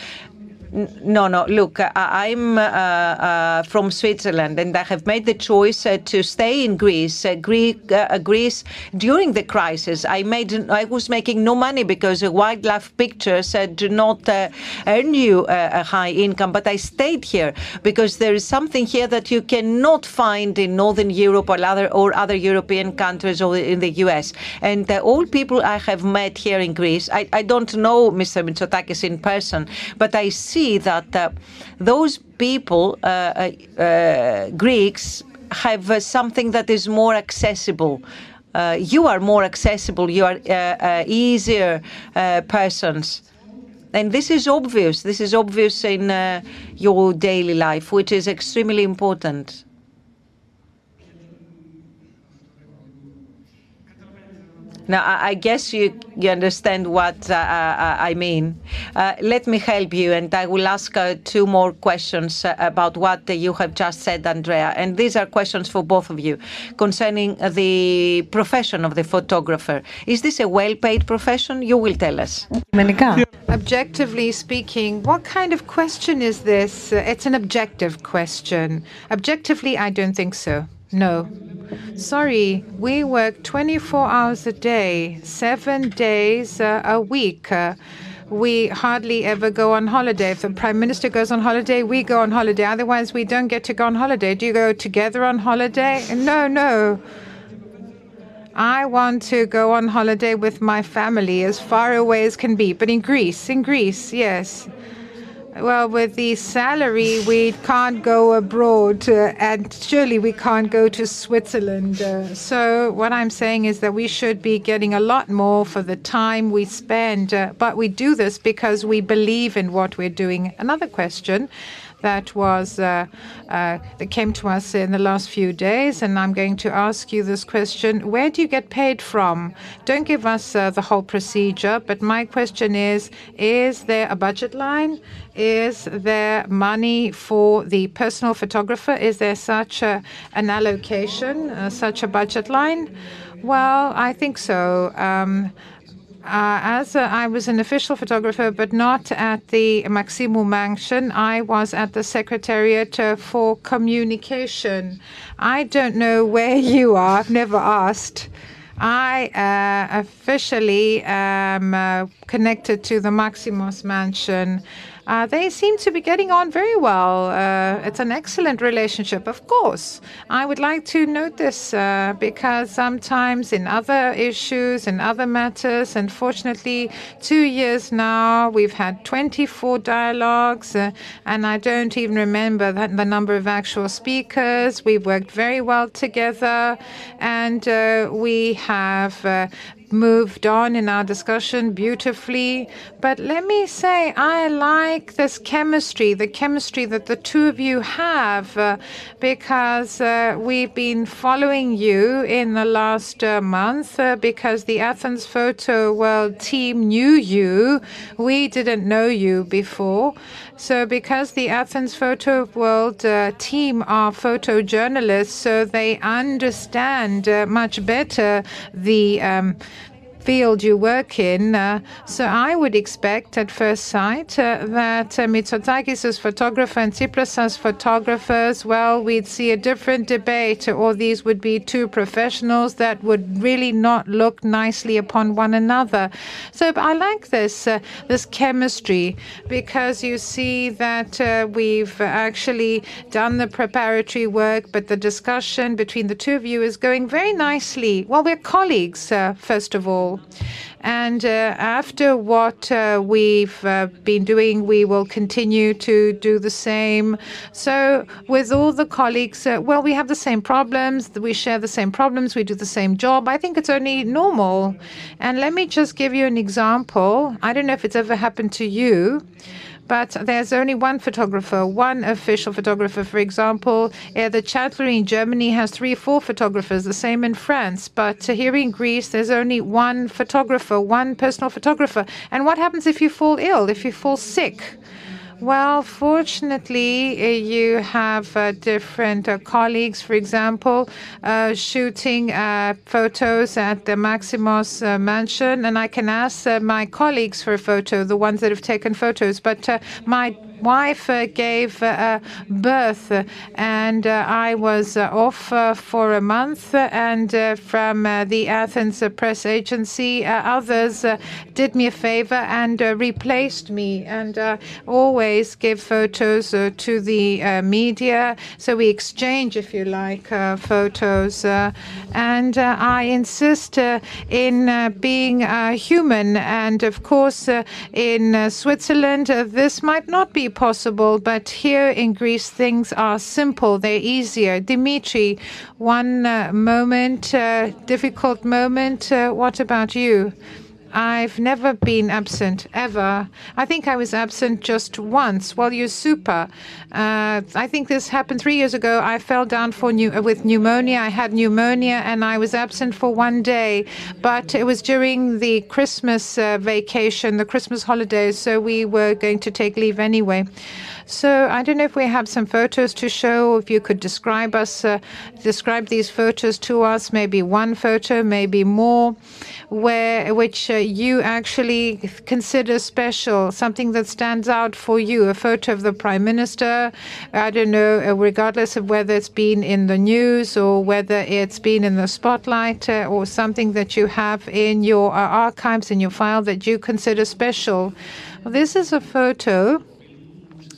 No, no. Look, I'm uh, uh, from Switzerland, and I have made the choice uh, to stay in Greece. Greece during the crisis, I made. I was making no money because wildlife pictures do not earn you a high income. But I stayed here because there is something here that you cannot find in Northern Europe or other or other European countries or in the U.S. And all people I have met here in Greece, I, I don't know Mr. Mitsotakis in person, but I see see that uh, those people, uh, uh, Greeks, have something that is more accessible. Uh, you are more accessible, you are uh, uh, easier persons. And this is obvious. This is obvious in your daily life, which is extremely important. Now, I guess you, you understand what uh, uh, I mean. Uh, let me help you, and I will ask uh, two more questions uh, about what you have just said, Andrea. And these are questions for both of you concerning the profession of the photographer. Is this a well paid profession? You will tell us. Objectively speaking, what kind of question is this? It's an objective question. Objectively, I don't think so. No. Sorry, we work 24 hours a day, seven days uh, a week. Uh, we hardly ever go on holiday. If the Prime Minister goes on holiday, we go on holiday. Otherwise, we don't get to go on holiday. Do you go together on holiday? No, no. I want to go on holiday with my family as far away as can be. But in Greece, in Greece, yes. Well, with the salary, we can't go abroad, uh, and surely we can't go to Switzerland. Uh, so, what I'm saying is that we should be getting a lot more for the time we spend. Uh, but we do this because we believe in what we're doing. Another question that was uh, uh, that came to us in the last few days, and I'm going to ask you this question: Where do you get paid from? Don't give us uh, the whole procedure, but my question is: Is there a budget line? Is there money for the personal photographer? Is there such an allocation, such a budget line? Well, I think so. Um, uh, as I was an official photographer, but not at the Maximou Mansion, I was at the Secretariat for Communication. I don't know where you are, I've never asked. I uh, officially am uh, connected to the Maximos Mansion. Uh, they seem to be getting on very well. Uh, it's an excellent relationship, of course. I would like to note this uh, because sometimes in other issues and other matters, unfortunately, two years now, we've had 24 dialogues, and I don't even remember the number of actual speakers. We've worked very well together, and we have moved on in our discussion beautifully. But let me say, I like this chemistry, the chemistry that the two of you have, uh, because uh, we've been following you in the last uh, month uh, because the Athens Photo World team knew you. We didn't know you before. So, because the Athens Photo World uh, team are photojournalists, so they understand uh, much better the um, field you work in. Uh, so I would expect at first sight uh, that uh, Mitsotakis photographer and Tsipras as photographers, well, we'd see a different debate, or these would be two professionals that would really not look nicely upon one another. So I like this uh, this chemistry because you see that uh, we've actually done the preparatory work, but the discussion between the two of you is going very nicely. Well, we're colleagues, uh, first of all. And uh, after what uh, we've uh, been doing, we will continue to do the same. So, with all the colleagues, well, we have the same problems, we share the same problems, we do the same job. I think it's only normal. And let me just give you an example. I don't know if it's ever happened to you. But there's only one photographer, one official photographer. For example, uh, the Chancellery in Germany has three, four photographers, the same in France. But here in Greece, there's only one photographer, one personal photographer. And what happens if you fall ill, if you fall sick? Well, fortunately, uh, you have uh, different uh, colleagues, for example, uh, shooting uh, photos at the Maximos uh, mansion, and I can ask my colleagues for a photo, the ones that have taken photos. But my wife uh, gave uh, uh, birth, and uh, I was uh, off uh, for a month. And from the Athens press agency, others did me a favor and replaced me, and always give photos to the media. So we exchange, if you like, photos. and I insist in being human. And of course, in Switzerland, this might not be possible, but here in Greece, things are simple, they're easier. Dimitri, one uh, moment, uh, difficult moment. Uh, what about you? I've never been absent, ever. I think I was absent just once. Well, you're super. Uh, I think this happened three years ago. I fell down for new, with pneumonia. I had pneumonia and I was absent for one day. But it was during the Christmas uh, vacation, the Christmas holidays, so we were going to take leave anyway. So I don't know if we have some photos to show. If you could describe us, uh, describe these photos to us. Maybe one photo, maybe more, where which uh, you actually consider special, something that stands out for you. A photo of the prime minister. I don't know, uh, regardless of whether it's been in the news or whether it's been in the spotlight uh, or something that you have in your uh, archives in your file that you consider special. This is a photo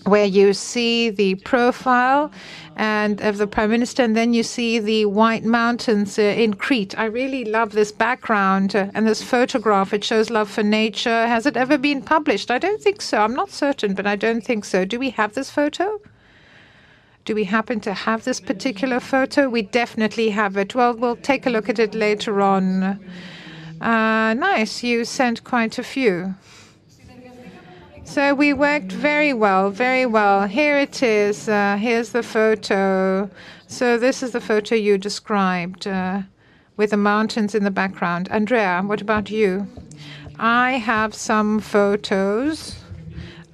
where you see the profile and of the prime minister, and then you see the white mountains uh, in Crete. I really love this background uh, and this photograph. It shows love for nature. Has it ever been published? I don't think so. I'm not certain, but I don't think so. Do we have this photo? Do we happen to have this particular photo? We definitely have it. Well, we'll take a look at it later on. Uh, nice. You sent quite a few. So we worked very well, very well. Here it is. Uh, here's the photo. So this is the photo you described uh, with the mountains in the background. Andrea, what about you? I have some photos.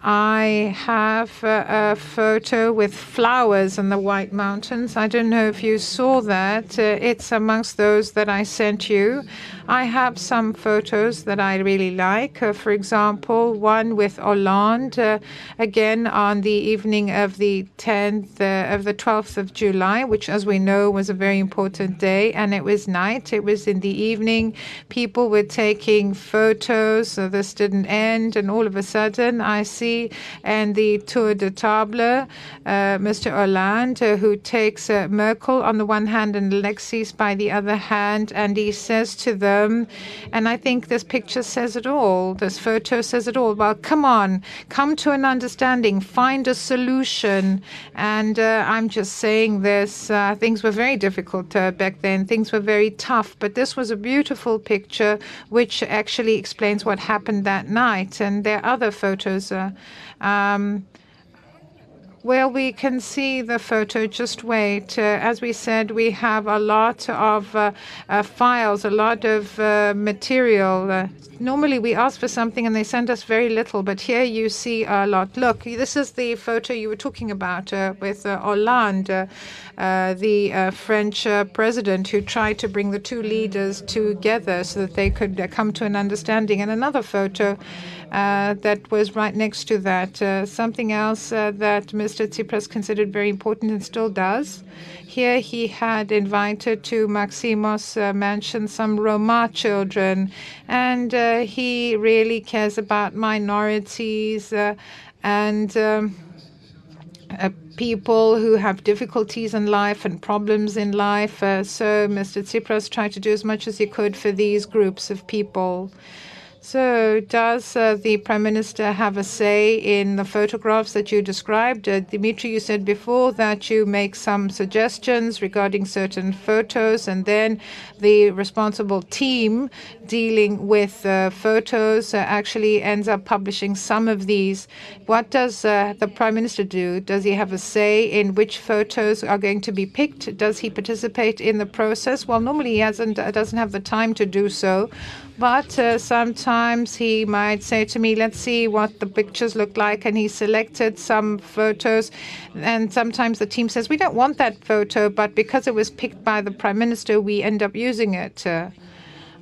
I have a, a, photo with flowers in the White Mountains. I don't know if you saw that. Uh, it's amongst those that I sent you. I have some photos that I really like. Uh, for example, one with Hollande, uh, again on the evening of the 10th, uh, of the 12th of July, which, as we know, was a very important day. And it was night, it was in the evening. People were taking photos, so this didn't end. And all of a sudden, I see and the Tour de Table, uh, Mr. Hollande, uh, who takes uh, Merkel on the one hand and Alexis by the other hand, and he says to them. And I think this picture says it all. This photo says it all. Well, come on, come to an understanding, find a solution. And uh, I'm just saying this. Uh, things were very difficult uh, back then. Things were very tough. But this was a beautiful picture, which actually explains what happened that night. And there are other photos. Uh, Um, well, we can see the photo. Just wait. Uh, as we said, we have a lot of uh, uh, files, a lot of uh, material. Uh, normally, we ask for something and they send us very little, but here you see a lot. Look, this is the photo you were talking about uh, with Hollande, the French president, who tried to bring the two leaders together so that they could come to an understanding. And another photo that was right next to that. Uh, something else uh, that Mr. Tsipras considered very important and still does. Here he had invited to Maximos uh, mansion some Roma children, and uh, he really cares about minorities and. Um, uh, people who have difficulties in life and problems in life. Uh, so Mr. Tsipras tried to do as much as he could for these groups of people. So, does uh, the Prime Minister have a say in the photographs that you described? Uh, Dimitri, you said before that you make some suggestions regarding certain photos, and then the responsible team dealing with uh, photos uh, actually ends up publishing some of these. What does uh, the Prime Minister do? Does he have a say in which photos are going to be picked? Does he participate in the process? Well, normally he hasn't, uh, doesn't have the time to do so. But uh, sometimes he might say to me, let's see what the pictures look like. And he selected some photos. And sometimes the team says, we don't want that photo, but because it was picked by the prime minister, we end up using it.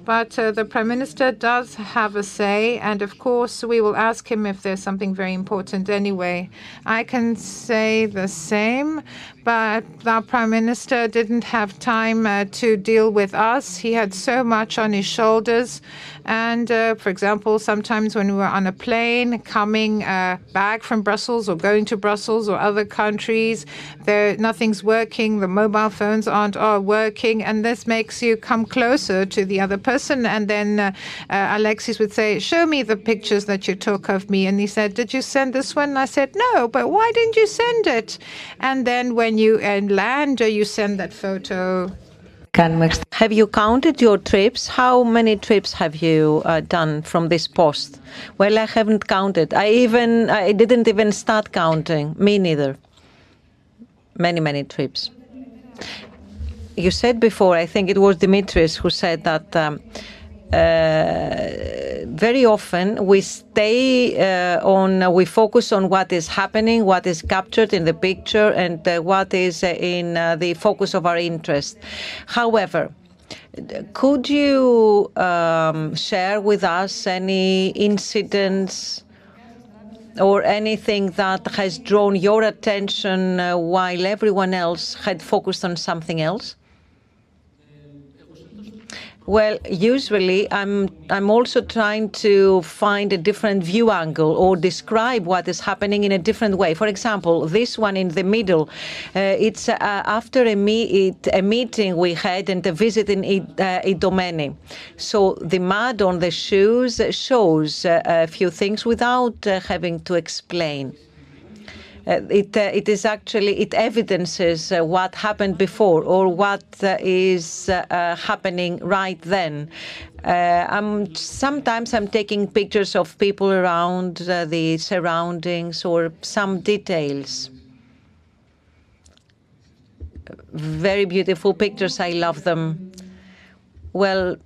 But uh, the Prime Minister does have a say, and of course, we will ask him if there's something very important anyway. I can say the same, but our Prime Minister didn't have time uh, to deal with us. He had so much on his shoulders. And uh, for example, sometimes when we were on a plane coming uh, back from Brussels or going to Brussels or other countries, there nothing's working. The mobile phones aren't are working, and this makes you come closer to the other person. And then uh, uh, Alexis would say, "Show me the pictures that you took of me." And he said, "Did you send this one?" And I said, "No, but why didn't you send it?" And then when you land, you send that photo have you counted your trips? How many trips have you uh, done from this post? Well, I haven't counted. I even I didn't even start counting. Me neither. Many, many trips. You said before, I think it was Dimitris who said that um, very often we stay uh, on, we focus on what is happening, what is captured in the picture, and uh, what is in the focus of our interest. However, could you um, share with us any incidents or anything that has drawn your attention uh, while everyone else had focused on something else? Well, usually I'm I'm also trying to find a different view angle or describe what is happening in a different way. For example, this one in the middle, uh, it's uh, after a, a meeting we had and a visit in uh, Idomeni. So the mud on the shoes shows uh, a few things without uh, having to explain. Uh, it uh, it is actually it evidences uh, what happened before or what is happening right then. I'm sometimes I'm taking pictures of people around the surroundings or some details very beautiful pictures. I love them. Well,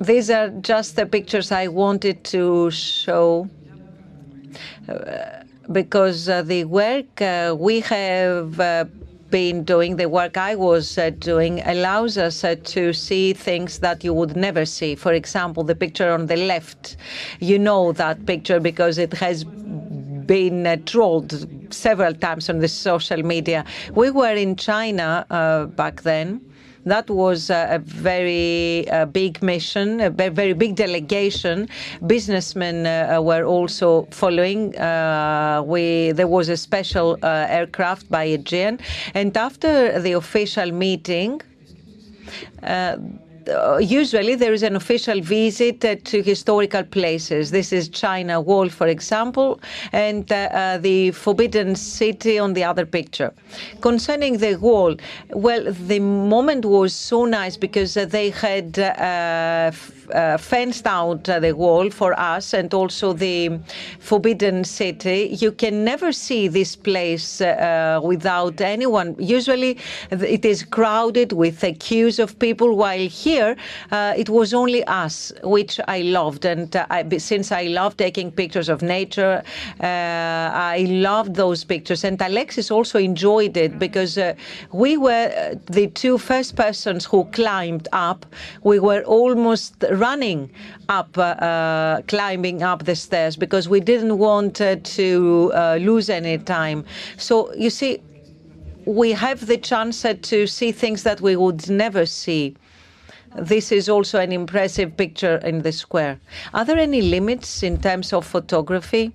These are just the pictures I wanted to show uh, because uh, the work uh, we have been doing, the work I was doing, allows us to see things that you would never see. For example, the picture on the left, you know that picture because it has been trolled several times on the social media. We were in China uh, back then, that was a very uh, big mission, a very big delegation. Businessmen uh, were also following. Uh, we there was a special aircraft by Aegean, and after the official meeting. Uh, usually there is an official visit uh, to historical places. This is China Wall, for example, and uh, the Forbidden City on the other picture. Concerning the wall, well, the moment was so nice because they had uh, fenced out the wall for us and also the Forbidden City. You can never see this place without anyone. Usually it is crowded with queues of people, while here uh, it was only us, which I loved. And uh, I, since I love taking pictures of nature, uh, I loved those pictures. And Alexis also enjoyed it because uh, we were the two first persons who climbed up. We were almost running up, uh, climbing up the stairs because we didn't want uh, to lose any time. So you see, we have the chance to see things that we would never see. This is also an impressive picture in the square. Are there any limits in terms of photography?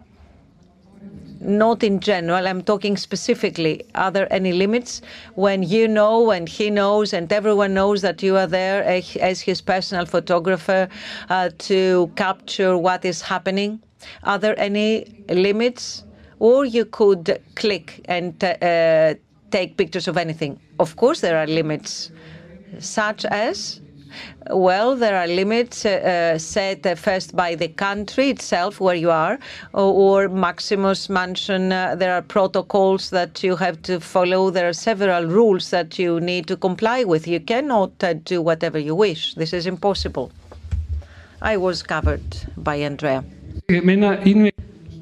Not in general. I'm talking specifically. Are there any limits when you know and he knows and everyone knows that you are there as his personal photographer uh, to capture what is happening? Are there any limits? Or you could click and uh, take pictures of anything. Of course, there are limits, such as well, there are limits uh, set uh, first by the country itself where you are, or, or Maximos Mansion uh, there are protocols that you have to follow. There are several rules that you need to comply with. You cannot uh, do whatever you wish. This is impossible. I was covered by Andrea.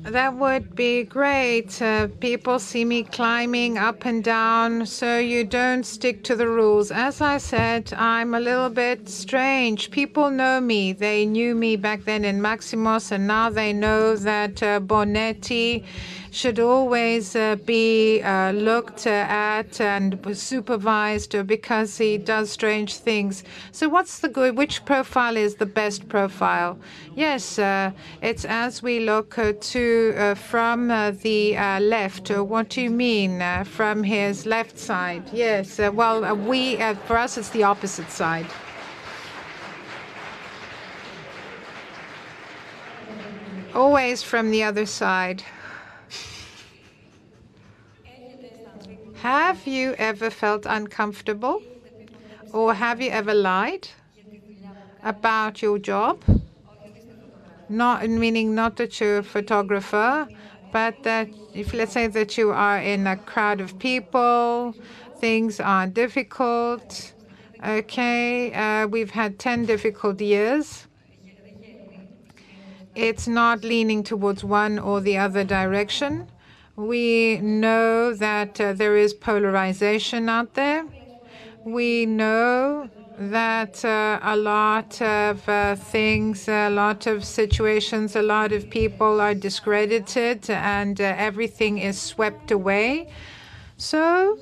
That would be great. Uh, people see me climbing up and down, so you don't stick to the rules. As I said, I'm a little bit strange. People know me. They knew me back then in Maximos, and now they know that uh, Bonetti should always uh, be uh, looked at and supervised because he does strange things. So, what's the good? Which profile is the best profile? Yes, uh, it's as we look uh, to uh, from uh, the left. what do you mean from his left side? Yes. well, we for us it's the opposite side. Always from the other side. Have you ever felt uncomfortable? Or have you ever lied about your job? Not meaning not that you're a photographer, but that if let's say that you are in a crowd of people, things are difficult. Okay, uh, we've had 10 difficult years. It's not leaning towards one or the other direction. We know that uh, there is polarization out there. We know that uh, a lot of uh, things, a lot of situations, a lot of people are discredited and uh, everything is swept away. So,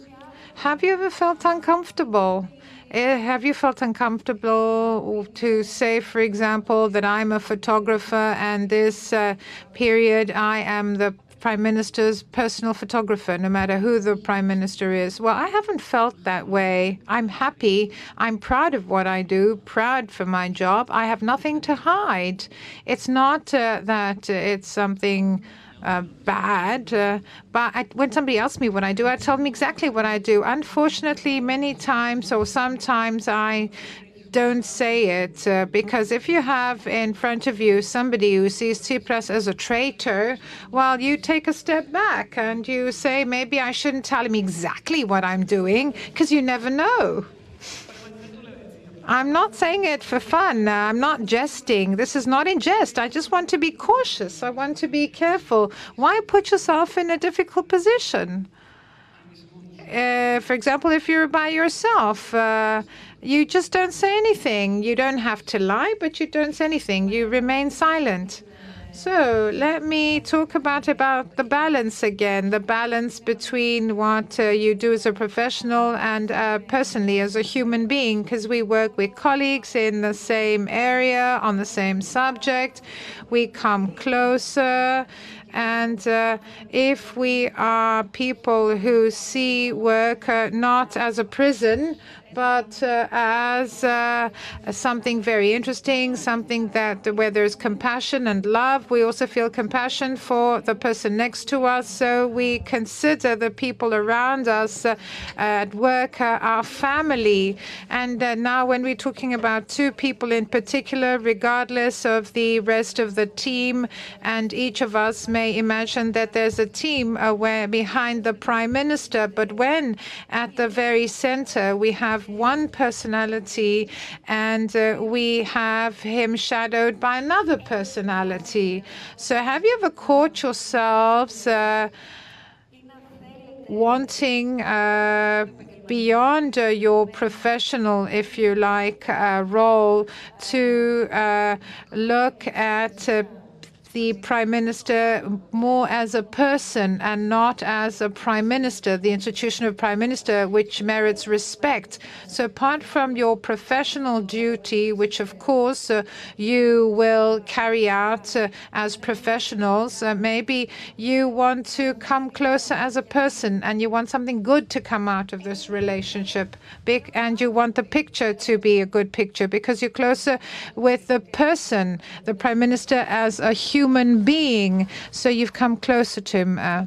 have you ever felt uncomfortable? Uh, have you felt uncomfortable to say, for example, that I'm a photographer and this uh, period I am the prime minister's personal photographer, no matter who the prime minister is. Well, I haven't felt that way. I'm happy. I'm proud of what I do, proud for my job. I have nothing to hide. It's not uh, that it's something. Uh, bad, uh, but I, when somebody asks me what I do, I tell them exactly what I do. Unfortunately, many times or sometimes I don't say it uh, because if you have in front of you somebody who sees Tsipras as a traitor, well, you take a step back and you say, maybe I shouldn't tell him exactly what I'm doing because you never know. I'm not saying it for fun. I'm not jesting. This is not in jest. I just want to be cautious. I want to be careful. Why put yourself in a difficult position? Uh, for example, if you're by yourself, uh, you just don't say anything. You don't have to lie, but you don't say anything. You remain silent. So let me talk about about the balance again, the balance between what uh, you do as a professional and uh, personally as a human being, because we work with colleagues in the same area on the same subject. We come closer. And uh, if we are people who see work uh, not as a prison, but uh, as uh, something very interesting, something that where there's compassion and love. We also feel compassion for the person next to us, so we consider the people around us uh, at work our family. And now, when we're talking about two people in particular, regardless of the rest of the team, and each of us may imagine that there's a team uh, where behind the prime minister, but when at the very center we have one personality and uh, we have him shadowed by another personality. So, have you ever caught yourselves uh, wanting uh, beyond uh, your professional, if you like, uh, role to uh, look at the Prime Minister more as a person and not as a Prime Minister, the institution of Prime Minister, which merits respect. So, apart from your professional duty, which of course uh, you will carry out uh, as professionals, uh, maybe you want to come closer as a person and you want something good to come out of this relationship. And you want the picture to be a good picture because you're closer with the person, the Prime Minister, as a human being. So you've come closer to him. Uh,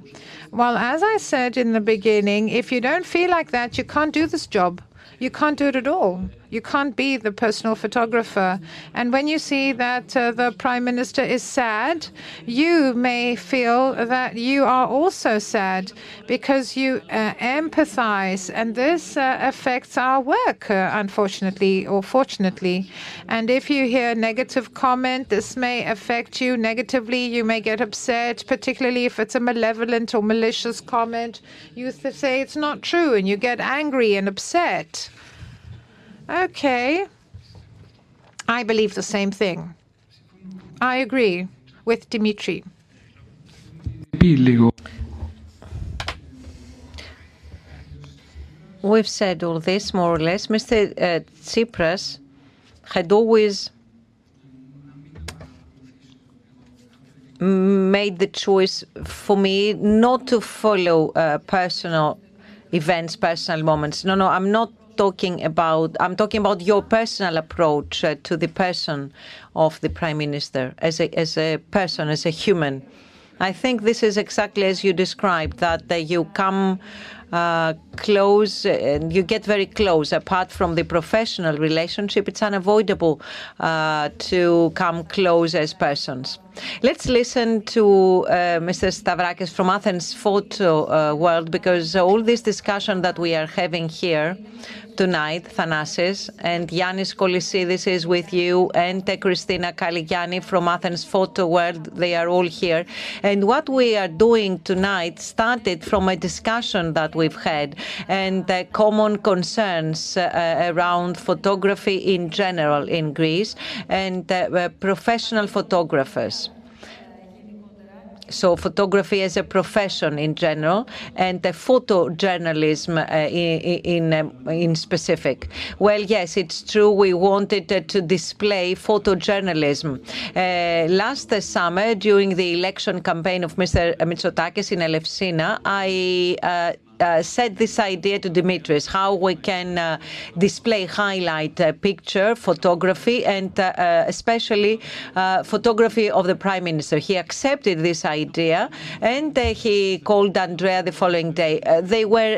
well, as I said in the beginning, if you don't feel like that, you can't do this job. You can't do it at all. You can't be the personal photographer. And when you see that uh, the prime minister is sad, you may feel that you are also sad because you uh, empathize. And this uh, affects our work, uh, unfortunately or fortunately. And if you hear negative comment, this may affect you negatively. You may get upset, particularly if it's a malevolent or malicious comment. You say it's not true and you get angry and upset. Okay. I believe the same thing. I agree with Dimitri. We've said all this more or less. Mr. Uh, Tsipras had always made the choice for me not to follow uh, personal events, personal moments. No, no, I'm not talking about I'm talking about your personal approach uh, to the person of the prime minister as a as a person as a human. I think this is exactly as you described that uh, you come uh, close and you get very close. Apart from the professional relationship, it's unavoidable uh, to come close as persons. Let's listen to uh, Mr. Stavrakis from Athens Photo uh, World because all this discussion that we are having here tonight, Thanasis, and Yannis Kolesidis is with you, and Christina Kaligiani from Athens Photo World. They are all here. And what we are doing tonight started from a discussion that we've had and uh, common concerns uh, around photography in general in Greece and uh, professional photographers so photography as a profession in general, and the photojournalism uh, in in, uh, in, specific. Well, yes, it's true. We wanted uh, to display photojournalism. Uh, last summer, during the election campaign of Mr. Mitsotakis in Elefsina, I said this idea to Dimitris, how we can uh, display, highlight uh, picture, photography, and uh, uh, especially uh, photography of the prime minister. He accepted this idea, and he called Andrea the following day. they were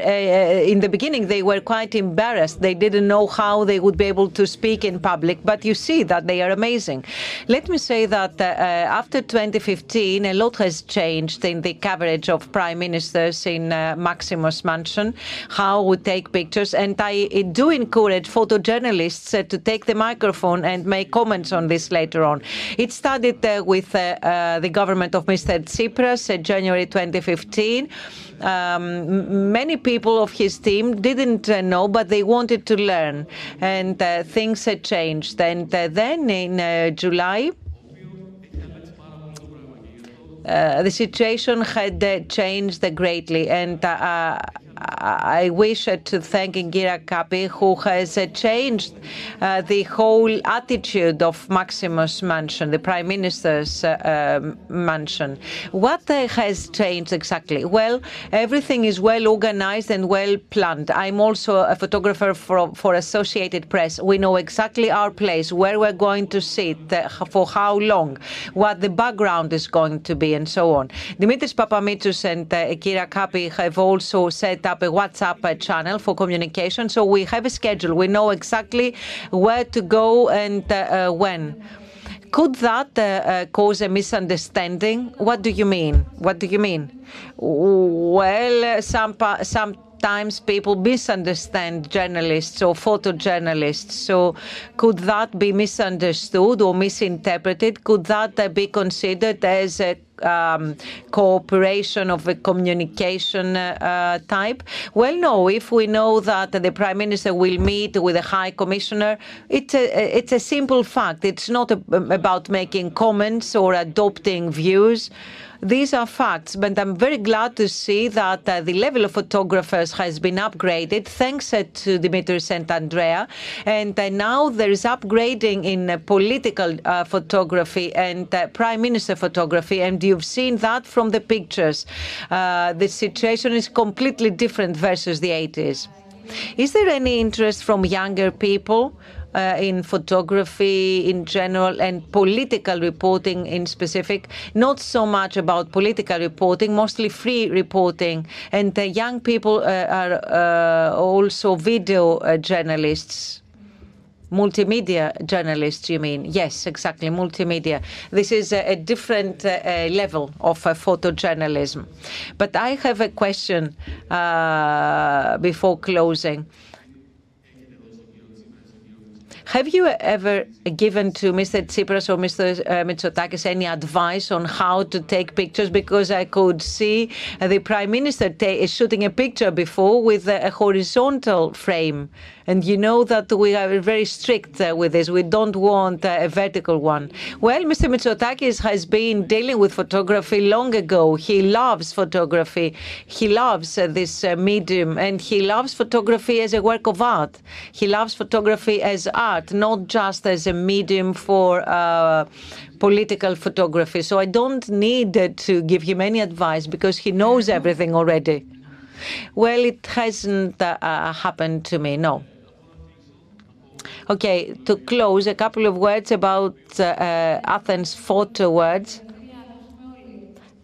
in the beginning they were quite embarrassed. They didn't know how they would be able to speak in public, but you see that they are amazing. Let me say that after 2015, a lot has changed in the coverage of prime ministers in Maximos Mansion, how we take pictures. And I do encourage photojournalists uh, to take the microphone and make comments on this later on. It started uh, with uh, the government of Mr. Tsipras in January 2015. Um, many people of his team didn't uh, know, but they wanted to learn, and uh, things had changed. And uh, then in July, uh, the situation had uh, changed greatly, and uh, I wish to thank Indira Kapi, who has changed the whole attitude of Maximos Mansion, the Prime Minister's um, mansion. What has changed exactly? Well, everything is well organized and well planned. I'm also a photographer for, for Associated Press. We know exactly our place, where we're going to sit, for how long, what the background is going to be, and so on. Dimitris Papamitsos and uh, Kira Kapi have also set up a WhatsApp channel for communication. So we have a schedule. We know exactly where to go and uh, uh when. Could that uh, uh, cause a misunderstanding? What do you mean? What do you mean? Well, some some sometimes people misunderstand journalists or photojournalists. So could that be misunderstood or misinterpreted? Could that be considered as a um, cooperation of a communication uh, type? Well, no. If we know that the Prime Minister will meet with the High Commissioner, it's a, it's a simple fact. It's not a, about making comments or adopting views. These are facts, but I'm very glad to see that uh, the level of photographers has been upgraded thanks uh, to Dimitris and Andrea. And uh, now there is upgrading in uh, political uh, photography and uh, prime minister photography. And you've seen that from the pictures. the situation is completely different versus the 80s. Is there any interest from younger people? Uh, in photography in general and political reporting in specific. Not so much about political reporting, mostly free reporting. And the young people uh, are uh, also video uh, journalists. Multimedia journalists, you mean? Yes, exactly, multimedia. This is a, a different uh, level of uh, photojournalism. But I have a question before closing. Have you ever given to Mr. Tsipras or Mr. Uh, Mitsotakis any advice on how to take pictures? Because I could see the Prime Minister is shooting a picture before with a horizontal frame. And you know that we are very strict uh, with this. We don't want uh, a vertical one. Well, Mr. Mitsotakis has been dealing with photography long ago. He loves photography. He loves uh, this medium and he loves photography as a work of art. He loves photography as art, not just as a medium for uh, political photography. So I don't need to give him any advice because he knows everything already. Well, it hasn't uh, happened to me, no. Okay, to close, a couple of words about uh, Athens Photo World.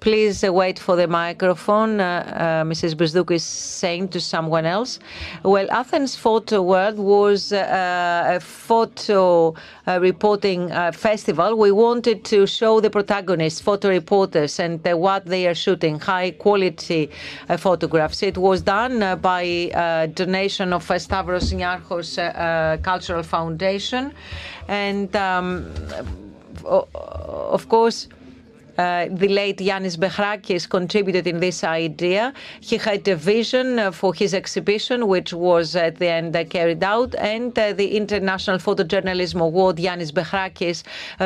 Please wait for the microphone. Uh, uh, Mrs. Buzdouk is saying to someone else. Well, Athens Photo World was uh, a photo uh, reporting uh, festival. We wanted to show the protagonists, photo reporters, and uh, what they are shooting, high quality photographs. It was done by donation of Stavros Niarchos Cultural Foundation. And um, of course, Uh, the late Yanis Behrakis contributed in this idea. He had a vision uh, for his exhibition, which was at the end uh, carried out, and uh, the International Photojournalism Award, Yanis Behrakis,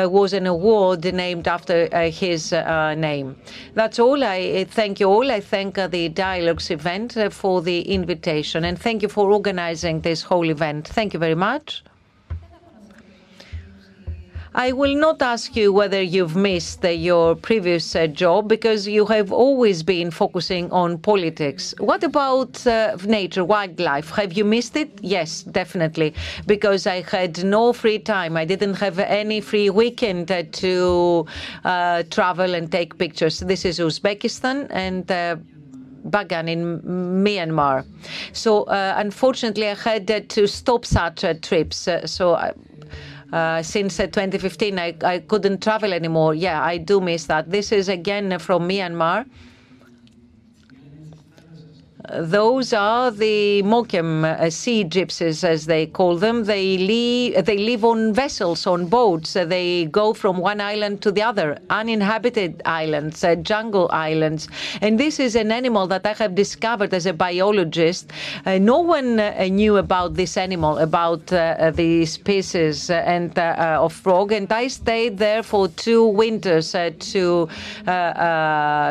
was an award named after his name. That's all. I thank you all. I thank the Dialogues event for the invitation, and thank you for organizing this whole event. Thank you very much. I will not ask you whether you've missed uh, your previous uh, job because you have always been focusing on politics. What about uh, nature, wildlife? Have you missed it? Yes, definitely, because I had no free time. I didn't have any free weekend uh, to uh, travel and take pictures. This is Uzbekistan and uh, Bagan in Myanmar. So unfortunately, I had to stop such trips. so. I, uh, since uh, 2015, I, I couldn't travel anymore. Yeah, I do miss that. This is again from Myanmar. Those are the Moken uh, sea gypsies, as they call them. They live, they live on vessels, on boats. Uh, they go from one island to the other, uninhabited islands, uh, jungle islands. And this is an animal that I have discovered as a biologist. Uh, no one uh, knew about this animal, about uh, the species and of frog. And I stayed there for two winters to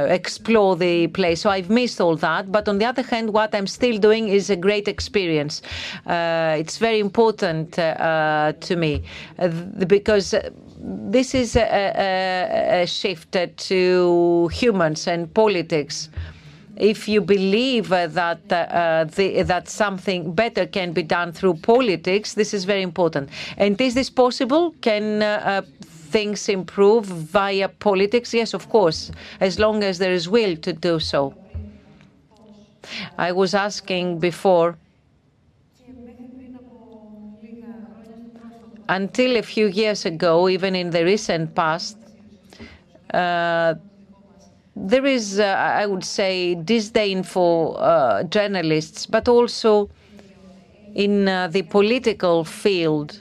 explore the place. So I've missed all that. But on the other hand, what I'm still doing is a great experience. Uh, it's very important uh, to me uh, because this is a, a, a shift to humans and politics if you believe that uh, the, that something better can be done through politics, this is very important. And is this possible? Can uh, things improve via politics? Yes, of course, as long as there is will to do so. I was asking before, until a few years ago, even in the recent past, uh, there is, uh, I would say, disdain for uh, journalists, but also in uh, the political field.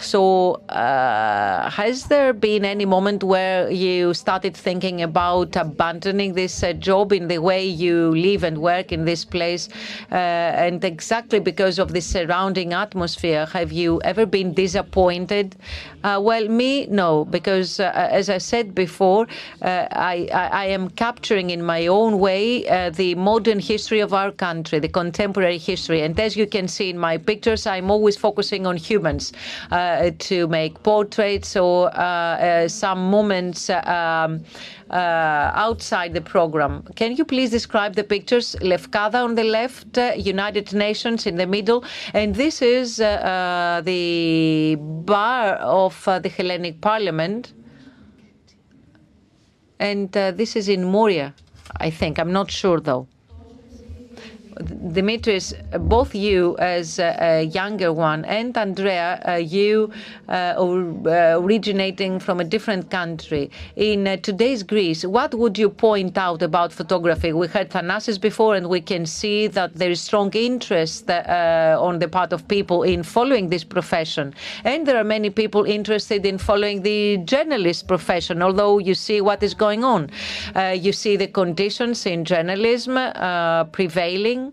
So, uh, has there been any moment where you started thinking about abandoning this uh, job in the way you live and work in this place? Uh, and exactly because of the surrounding atmosphere, have you ever been disappointed? Uh, well, me, no, because uh, as I said before, uh, I, I, I, am capturing in my own way the modern history of our country, the contemporary history. And as you can see in my pictures, I'm always focusing on humans. Uh, to make portraits or uh, uh, some moments um, outside the program. Can you please describe the pictures? Lefkada on the left, United Nations in the middle, and this is the bar of the Hellenic Parliament. And this is in Moria, I think. I'm not sure though. Dimitris, both you as a younger one and Andrea, uh, you uh, uh, originating from a different country. In today's Greece, what would you point out about photography? We heard Thanasis before, and we can see that there is strong interest on the part of people in following this profession. And there are many people interested in following the journalist profession, although you see what is going on. you see the conditions in journalism prevailing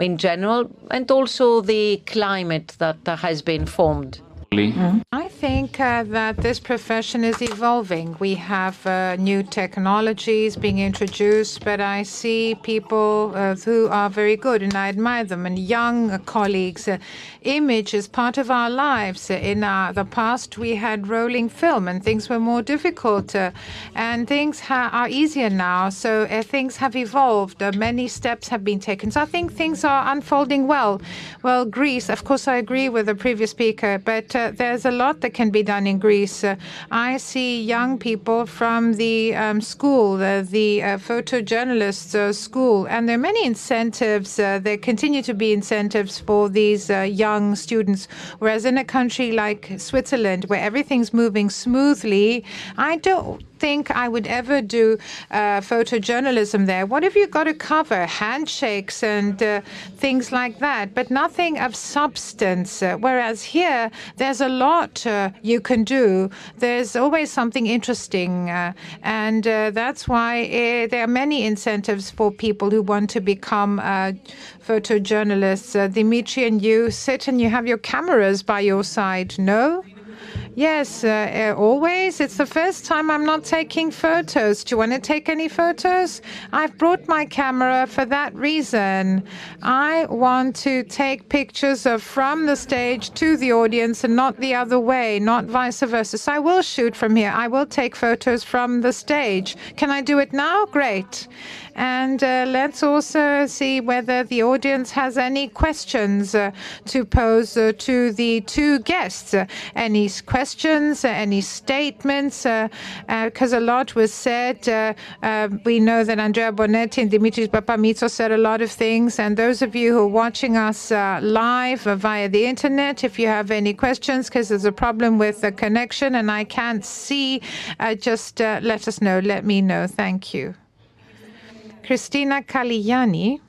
in general, and also the climate that has been formed. Mm-hmm. I think uh, that this profession is evolving. We have uh, new technologies being introduced, but I see people uh, who are very good and I admire them, and young colleagues. Uh, image is part of our lives. In uh, the past, we had rolling film and things were more difficult, uh, and things are easier now. So things have evolved. many steps have been taken. So I think things are unfolding well. Well, Greece, of course, I agree with the previous speaker, but uh, there's a lot that can be done in Greece. Uh, I see young people from the um, school, the, the uh, photojournalist uh, school, and there are many incentives. Uh, there continue to be incentives for these uh, young students. Whereas in a country like Switzerland, where everything's moving smoothly, I don't think I would ever do uh, photojournalism there. What have you got to cover? Handshakes and uh, things like that, but nothing of substance. Uh, whereas here, there's a lot uh, you can do. There's always something interesting, uh, and uh, that's why there are many incentives for people who want to become photojournalists. Dimitri and you sit and you have your cameras by your side, no? Yes, uh, uh, always. It's the first time I'm not taking photos. Do you want to take any photos? I've brought my camera for that reason. I want to take pictures of from the stage to the audience and not the other way, not vice versa. So I will shoot from here. I will take photos from the stage. Can I do it now? Great. And uh, let's also see whether the audience has any questions uh, to pose uh, to the two guests. any questions, any statements? Uh, uh, because a lot was said. Uh, we know that Andrea Bonetti and Dimitris Papamitsos said a lot of things. And those of you who are watching us live via the internet, if you have any questions, because there's a problem with the connection and I can't see, just let us know. Let me know. Thank you. Christina Kaligianni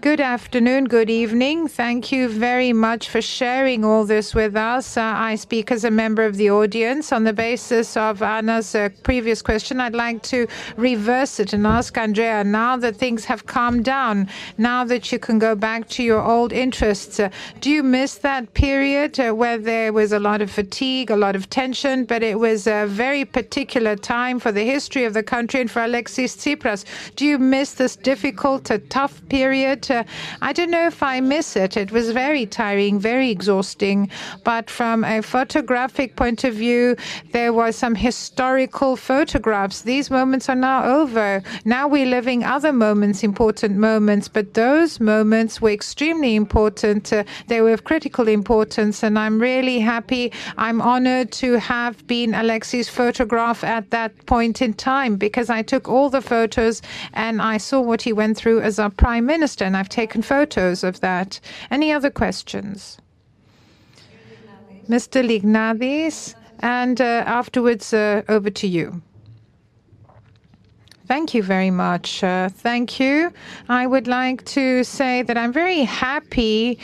Good afternoon, good evening. Thank you very much for sharing all this with us. Uh, I speak as a member of the audience. On the basis of Anna's uh, previous question, I'd like to reverse it and ask Andrea now that things have calmed down, now that you can go back to your old interests, uh, do you miss that period uh, where there was a lot of fatigue, a lot of tension, but it was a very particular time for the history of the country and for Alexis Tsipras? Do you miss this difficult, uh, tough period? Uh, I don't know if I miss it. It was very tiring, very exhausting. But from a photographic point of view, there were some historical photographs. These moments are now over. Now we're living other moments, important moments. But those moments were extremely important. Uh, they were of critical importance. And I'm really happy. I'm honored to have been Alexis' photograph at that point in time because I took all the photos and I saw what he went through as our prime minister. And I've taken photos of that. Any other questions? Mr. Lignadis, and uh, afterwards uh, over to you. Thank you very much. Uh, thank you. I would like to say that I'm very happy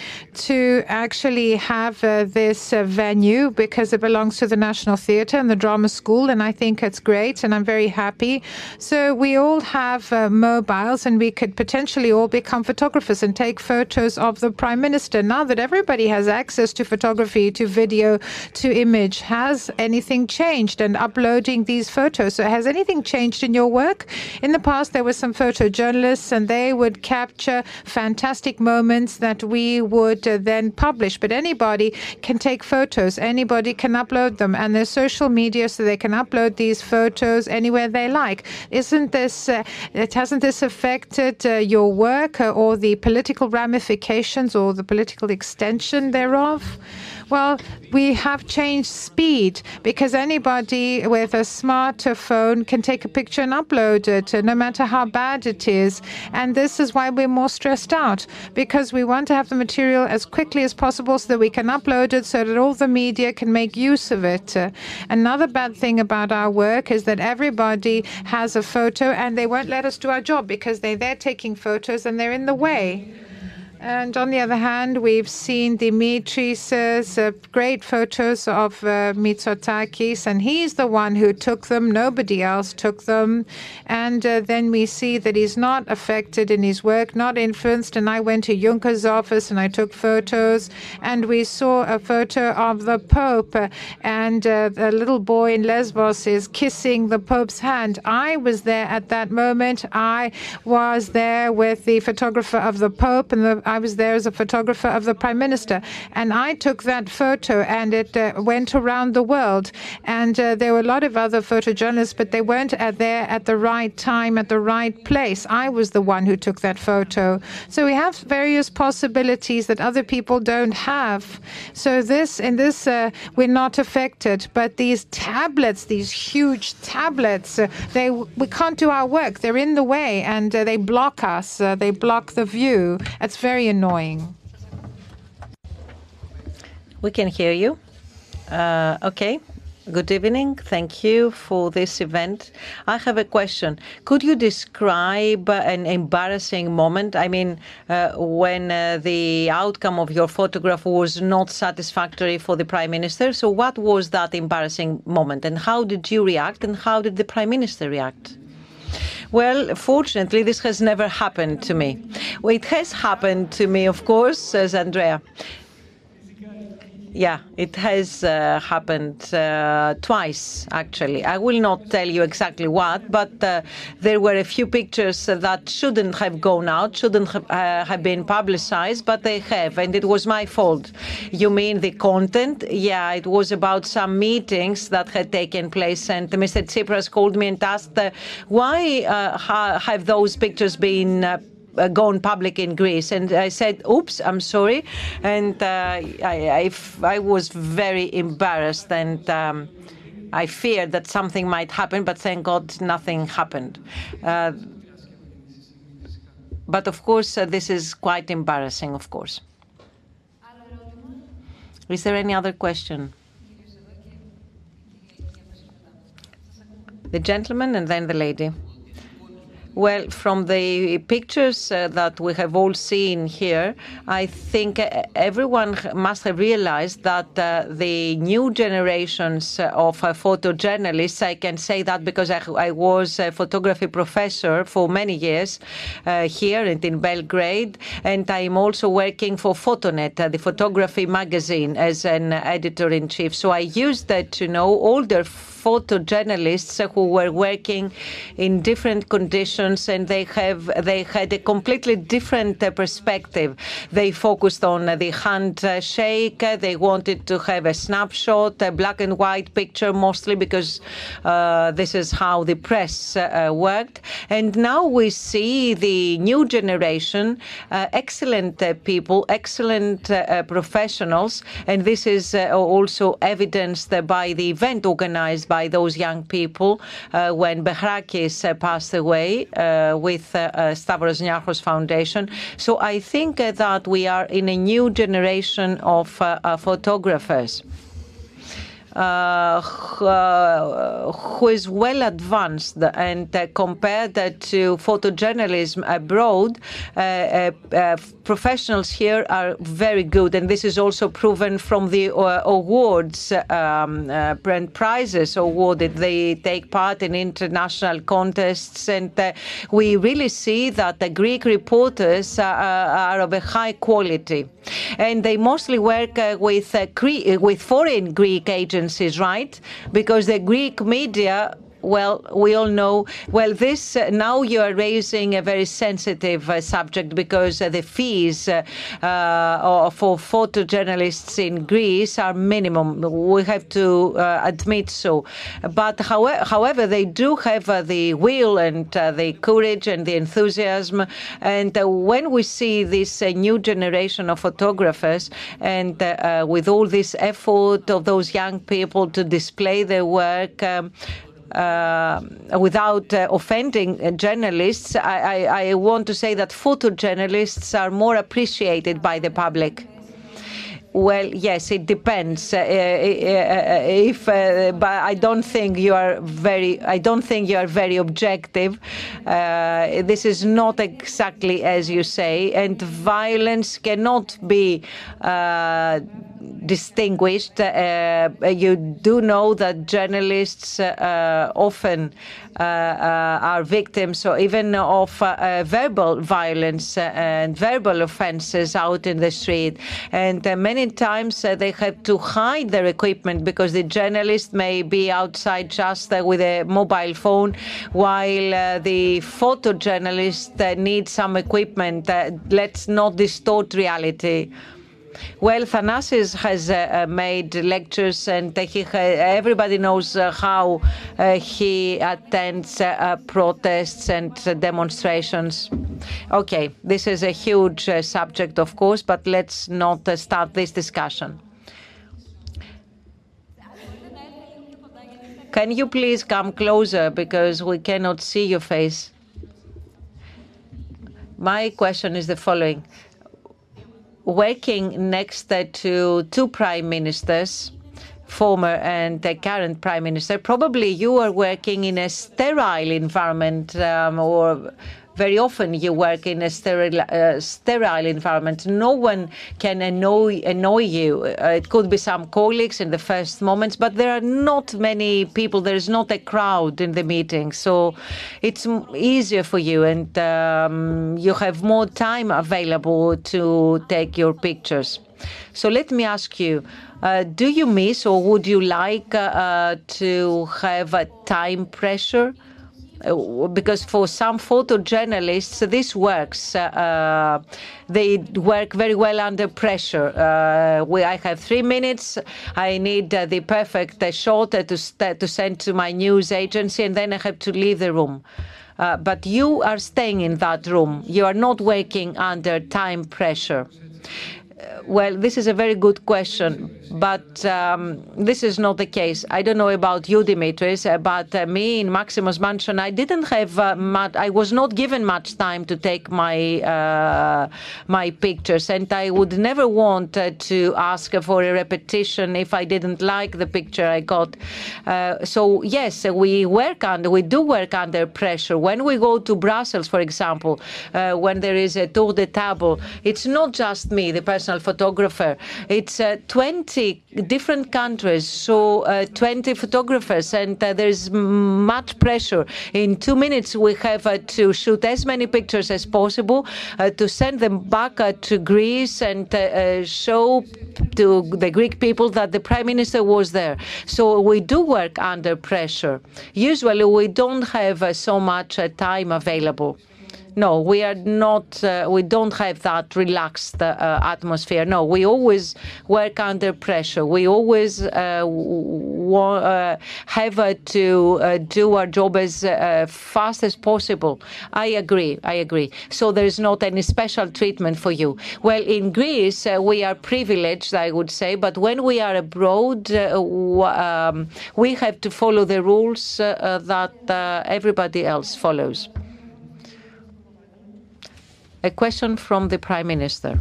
to actually have uh, this uh, venue because it belongs to the National Theatre and the Drama School, and I think it's great, and I'm very happy. So we all have mobiles, and we could potentially all become photographers and take photos of the Prime Minister. Now that everybody has access to photography, to video, to image, has anything changed? And uploading these photos, so has anything changed in your work? In the past, there were some photojournalists, and they would capture fantastic moments that we would uh, then publish. But anybody can take photos, anybody can upload them, and there's social media, so they can upload these photos anywhere they like. Isn't this? Uh, it hasn't this affected uh, your work uh, or the political ramifications or the political extension thereof? Well, we have changed speed because anybody with a smartphone can take a picture and upload it, uh, no matter how bad it is. And this is why we're more stressed out because we want to have the material as quickly as possible so that we can upload it so that all the media can make use of it. Uh, another bad thing about our work is that everybody has a photo and they won't let us do our job because they're there taking photos and they're in the way. And on the other hand, we've seen Dimitris' uh, great photos of uh, Mitsotakis, and he's the one who took them. Nobody else took them. And uh, then we see that he's not affected in his work, not influenced. And I went to Juncker's office and I took photos, and we saw a photo of the Pope, and uh, the little boy in Lesbos is kissing the Pope's hand. I was there at that moment. I was there with the photographer of the Pope and the I was there as a photographer of the prime minister, and I took that photo, and it uh, went around the world. And uh, there were a lot of other photojournalists, but they weren't there at the right time, at the right place. I was the one who took that photo. So we have various possibilities that other people don't have. So this in this uh, we're not affected, but these tablets, these huge tablets, uh, they we can't do our work. They're in the way, and uh, they block us. Uh, they block the view. It's very very annoying. We can hear you. Uh, okay. Good evening. Thank you for this event. I have a question. Could you describe an embarrassing moment? I mean, uh, when uh, the outcome of your photograph was not satisfactory for the Prime Minister. So, what was that embarrassing moment, and how did you react, and how did the Prime Minister react? Well, fortunately, this has never happened to me. Well, it has happened to me, of course, says Andrea. Yeah, it has uh, happened uh, twice, actually. I will not tell you exactly what, but uh, there were a few pictures that shouldn't have gone out, shouldn't have, uh, been publicized, but they have, and it was my fault. You mean the content? Yeah, it was about some meetings that had taken place, and Mr. Tsipras called me and asked, uh, why uh, have those pictures been gone public in Greece. And I said, "Oops, I'm sorry," and uh, I, I, I, was very embarrassed and. Um, I feared that something might happen, but thank God nothing happened. Uh, but of course, uh, this is quite embarrassing, of course. Is there any other question? The gentleman and then the lady. Well, from the pictures uh, that we have all seen here, I think uh, everyone must have realized that uh, the new generations of uh, photojournalists, I can say that because I, I, was a photography professor for many years uh, here and in Belgrade, and I'm also working for Photonet, uh, the photography magazine, as an editor in chief. So I used that to know older photojournalists who were working in different conditions and they have they had a completely different uh, perspective. They focused on the handshake. They wanted to have a snapshot, a black and white picture mostly because uh, this is how the press uh, worked. And now we see the new generation, uh, excellent uh, people, excellent uh, professionals, and this is also evidenced by the event organized by those young people uh, when Behrakis uh, passed away uh, with Stavros Niarchos Foundation. So I think that we are in a new generation of photographers. Uh, uh, who is well advanced and uh, compared to photojournalism abroad, uh, uh, uh, professionals here are very good. And this is also proven from the awards um, and prizes awarded. They take part in international contests. And we really see that the Greek reporters are, are of a high quality. And they mostly work with, with foreign Greek agents agencies, right? Because the Greek media well, we all know. Well, this uh, now you are raising a very sensitive uh, subject because uh, the fees uh, uh, for photojournalists in Greece are minimum. We have to uh, admit so. But however, however, they do have the will and the courage and the enthusiasm. And when we see this new generation of photographers and with all this effort of those young people to display their work, um, without uh, offending journalists, I, want to say that photojournalists are more appreciated by the public. Well, yes, it depends. Uh, uh, uh if, uh, but I don't think you are very. I don't think you are very objective. Uh, this is not exactly as you say, and violence cannot be uh, distinguished. Uh, uh, you do know that journalists uh, uh often uh, uh, are victims or even of verbal violence and verbal offenses out in the street. And many times they have to hide their equipment because the journalist may be outside just with a mobile phone while the photojournalist needs some equipment. let's not distort reality. Well, Thanasis has uh, uh, made lectures, and he everybody knows uh, how uh, he attends protests and demonstrations. Okay, this is a huge subject, of course, but let's not start this discussion. Can you please come closer because we cannot see your face? My question is the following working next to two prime ministers, former and the current prime minister, probably you are working in a sterile environment um, or very often you work in a sterile, uh, sterile environment. No one can annoy, annoy you. Uh, it could be some colleagues in the first moments, but there are not many people. There is not a crowd in the meeting. So it's easier for you and um, you have more time available to take your pictures. So let me ask you, uh, do you miss or would you like uh, uh, to have a time pressure? Uh, because for some photojournalists this works. Uh, they work very well under pressure. Uh, we, I have three minutes. I need uh, the perfect uh, shot to to send to my news agency, and then I have to leave the room. Uh, but you are staying in that room. You are not working under time pressure. Well, this is a very good question, but um, this is not the case. I don't know about you, Dimitris, uh, but uh, me in Maximos Mansion, I didn't have uh, much. I was not given much time to take my uh, my pictures, and I would never want uh, to ask for a repetition if I didn't like the picture I got. Uh, so yes, we work under, we do work under pressure. When we go to Brussels, for example, when there is a tour de table, it's not just me, the photographer. It's uh, 20 different countries, so uh, 20 photographers, and uh, there's much pressure. In two minutes, we have uh, to shoot as many pictures as possible uh, to send them back uh, to Greece and show to the Greek people that the prime minister was there. So we do work under pressure. Usually, we don't have so much time available. No, we are not. Uh, we don't have that relaxed uh, atmosphere. No, we always work under pressure. We always uh, uh have uh, to do our job as fast as possible. I agree. I agree. So there is not any special treatment for you. Well, in Greece, we are privileged, I would say, but when we are abroad, um, we have to follow the rules that everybody else follows. A question from the Prime Minister.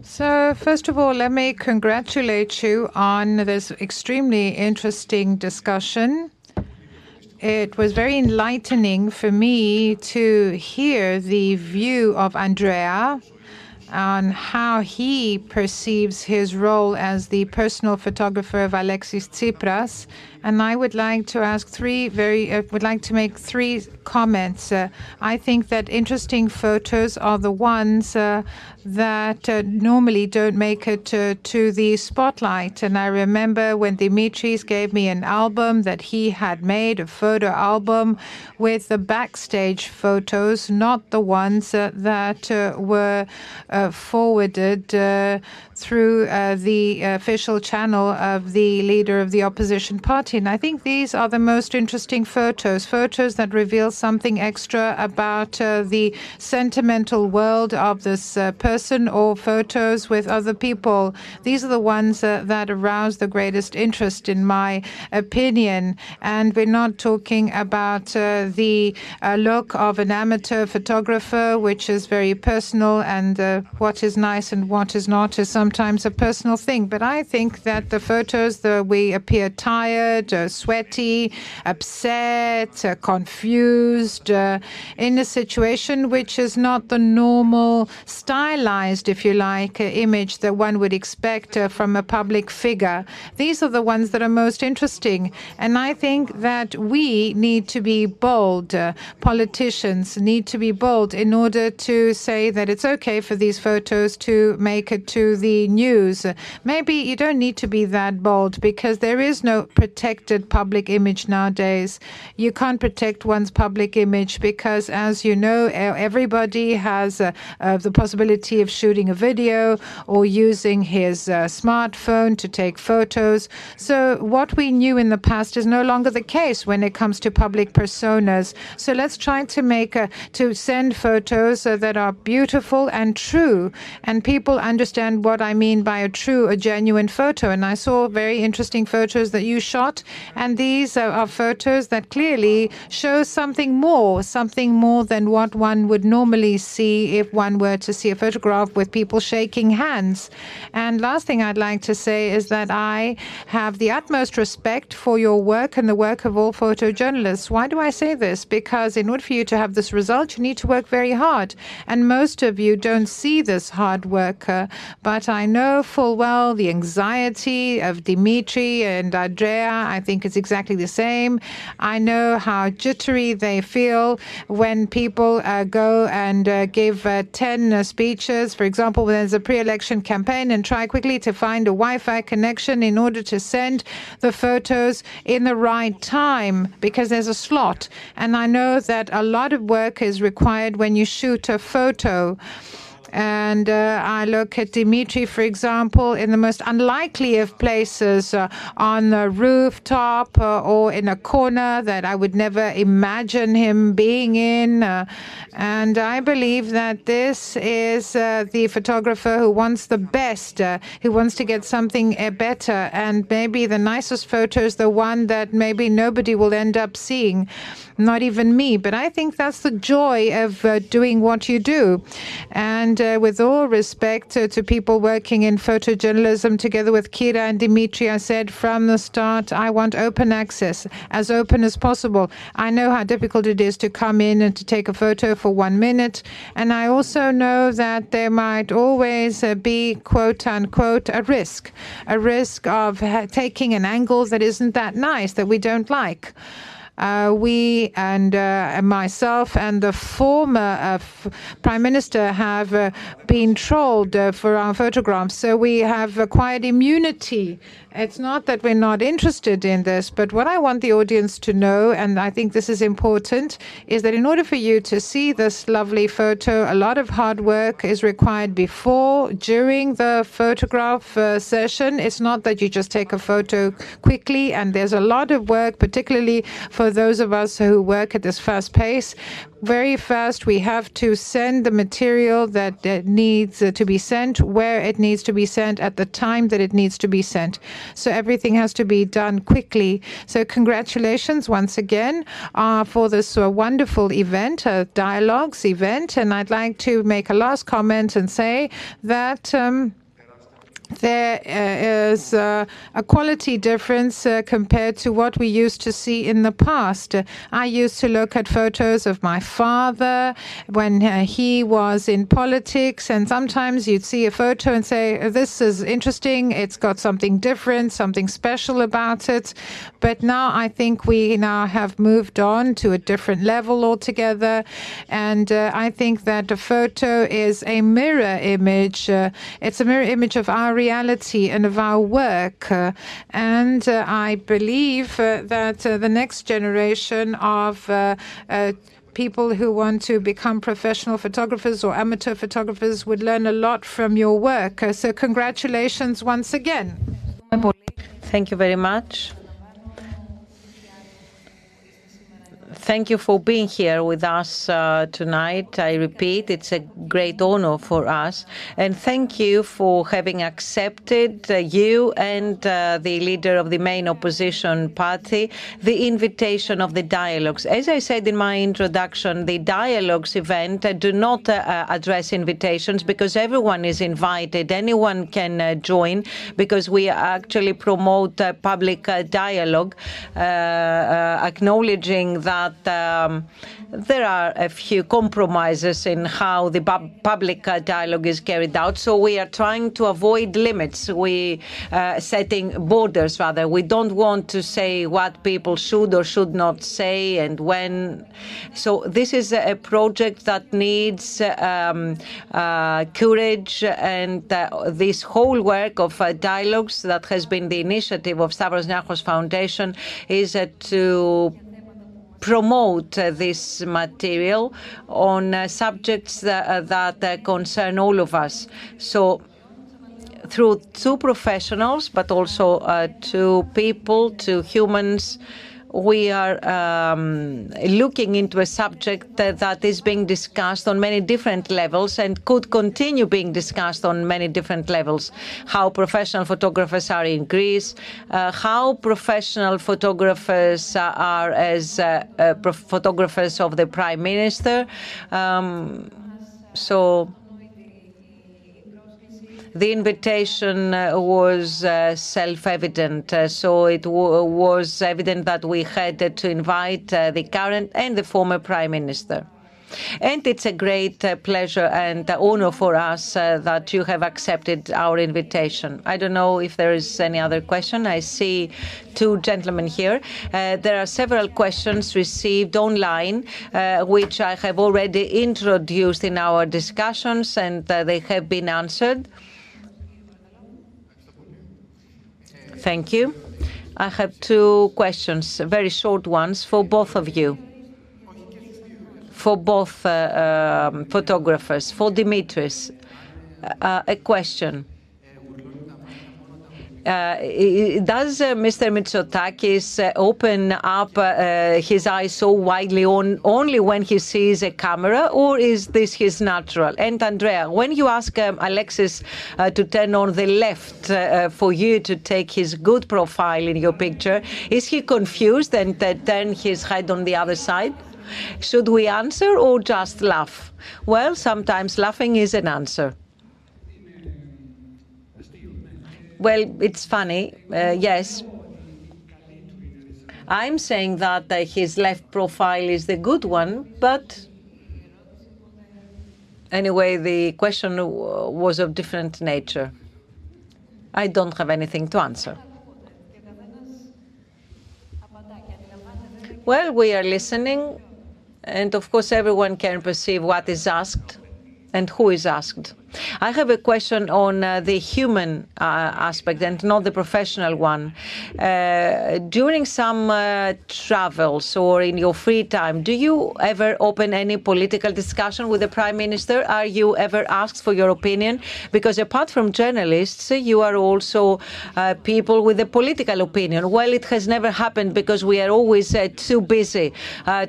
So, first of all, let me congratulate you on this extremely interesting discussion. It was very enlightening for me to hear the view of Andrea on how he perceives his role as the personal photographer of Alexis Tsipras and I would like to ask three very uh, would like to make three comments. Uh, I think that interesting photos are the ones uh, that uh, normally don't make it to the spotlight. And I remember when Dimitris gave me an album that he had made, a photo album with the backstage photos, not the ones that were forwarded through the official channel of the leader of the opposition party. And I think these are the most interesting photos, photos that reveal something extra about uh, the sentimental world of this uh, person or photos with other people. These are the ones uh, that arouse the greatest interest, in my opinion. And we're not talking about uh, the uh, look of an amateur photographer, which is very personal, and what is nice and what is not is sometimes a personal thing. But I think that the photos that we appear tired, sweaty, upset, confused, uh, in a situation which is not the normal, stylized, if you like, uh, image that one would expect uh, from a public figure. These are the ones that are most interesting. And I think that we need to be bold. Uh, politicians need to be bold in order to say that it's okay for these photos to make it to the news. Maybe you don't need to be that bold because there is no protected public image nowadays. You can't protect one's public image because, as you know, everybody has uh, uh, the possibility of shooting a video or using his uh, smartphone to take photos. So, what we knew in the past is no longer the case when it comes to public personas. So, let's try to make a, to send photos that are beautiful and true, and people understand what I mean by a true, a genuine photo. And I saw very interesting photos that you shot and these are photos that clearly show something more, something more than what one would normally see if one were to see a photograph with people shaking hands. And last thing I'd like to say is that I have the utmost respect for your work and the work of all photojournalists. Why do I say this? Because in order for you to have this result, you need to work very hard. And most of you don't see this hard work. Uh, but I know full well the anxiety of Dimitri and Andrea I think it's exactly the same. I know how jittery they feel when people uh, go and uh, give uh, 10 uh, speeches, for example, when there's a pre election campaign, and try quickly to find a Wi Fi connection in order to send the photos in the right time because there's a slot. And I know that a lot of work is required when you shoot a photo. And uh, I look at Dimitri, for example, in the most unlikely of places, uh, on the rooftop uh, or in a corner that I would never imagine him being in. Uh, and I believe that this is uh, the photographer who wants the best, uh, who wants to get something better. And maybe the nicest photo is the one that maybe nobody will end up seeing not even me. But I think that's the joy of uh, doing what you do. And uh, with all respect uh, to people working in photojournalism, together with Kira and Dimitri, I said from the start, I want open access, as open as possible. I know how difficult it is to come in and to take a photo for one minute. And I also know that there might always uh, be, quote unquote, a risk, a risk of taking an angle that isn't that nice, that we don't like. Uh, we and uh, myself and the former uh, prime minister have been trolled for our photographs. So we have acquired immunity it's not that we're not interested in this, but what I want the audience to know, and I think this is important, is that in order for you to see this lovely photo, a lot of hard work is required before, during the photograph uh, session. It's not that you just take a photo quickly, and there's a lot of work, particularly for those of us who work at this fast pace. Very fast, we have to send the material that needs to be sent where it needs to be sent at the time that it needs to be sent. So everything has to be done quickly. So congratulations once again uh, for this uh, wonderful event, a dialogues event. And I'd like to make a last comment and say that. Um, there uh, is uh, a quality difference uh, compared to what we used to see in the past. I used to look at photos of my father when he was in politics, and sometimes you'd see a photo and say, This is interesting, it's got something different, something special about it. But now I think we now have moved on to a different level altogether, and I think that a photo is a mirror image. it's a mirror image of our reality and of our work. and uh, I believe uh, that uh, the next generation of people who want to become professional photographers or amateur photographers would learn a lot from your work. So, congratulations once again. Thank you very much. Thank you for being here with us uh, tonight. I repeat, it's a great honor for us. And thank you for having accepted, uh, you and uh, the leader of the main opposition party, the invitation of the dialogues. As I said in my introduction, the dialogues event uh, do not uh, address invitations because everyone is invited. Anyone can uh, join because we actually promote public dialogue, acknowledging that that um, there are a few compromises in how the public uh, dialogue is carried out. So we are trying to avoid limits. We uh, setting borders rather. We don't want to say what people should or should not say and when. So this is a project that needs um, uh, courage and uh, this whole work of uh, dialogues that has been the initiative of Stavros Niarchos Foundation is uh, to promote uh, this material on uh, subjects uh, that, that concern all of us. So through two professionals, but also uh, two people, two humans we are um, looking into a subject that, is being discussed on many different levels and could continue being discussed on many different levels. How professional photographers are in Greece, uh, how professional photographers are as uh, uh, photographers of the prime minister. Um, so the invitation uh, was uh, self-evident, uh, so it was evident that we had to invite the current and the former prime minister. And it's a great pleasure and honor for us that you have accepted our invitation. I don't know if there is any other question. I see two gentlemen here. there are several questions received online, which I have already introduced in our discussions, and they have been answered. Thank you. I have two questions, very short ones for both of you, for both uh, um, photographers. For Dimitris, uh, a question. Uh, does uh, Mr. Mitsotakis uh, open up his eyes so widely on only when he sees a camera, or is this his natural? And Andrea, when you ask um, Alexis to turn on the left for you to take his good profile in your picture, is he confused and turn his head on the other side? Should we answer or just laugh? Well, sometimes laughing is an answer. Well, it's funny, uh, yes. I'm saying that uh, his left profile is the good one, but anyway, the question was of different nature. I don't have anything to answer. Well, we are listening, and of course, everyone can perceive what is asked and who is asked. I have a question on uh, the human uh, aspect and not the professional one. Uh, during some travels or in your free time, do you ever open any political discussion with the Prime Minister? Are you ever asked for your opinion? Because apart from journalists, you are also people with a political opinion. Well, it has never happened because we are always too busy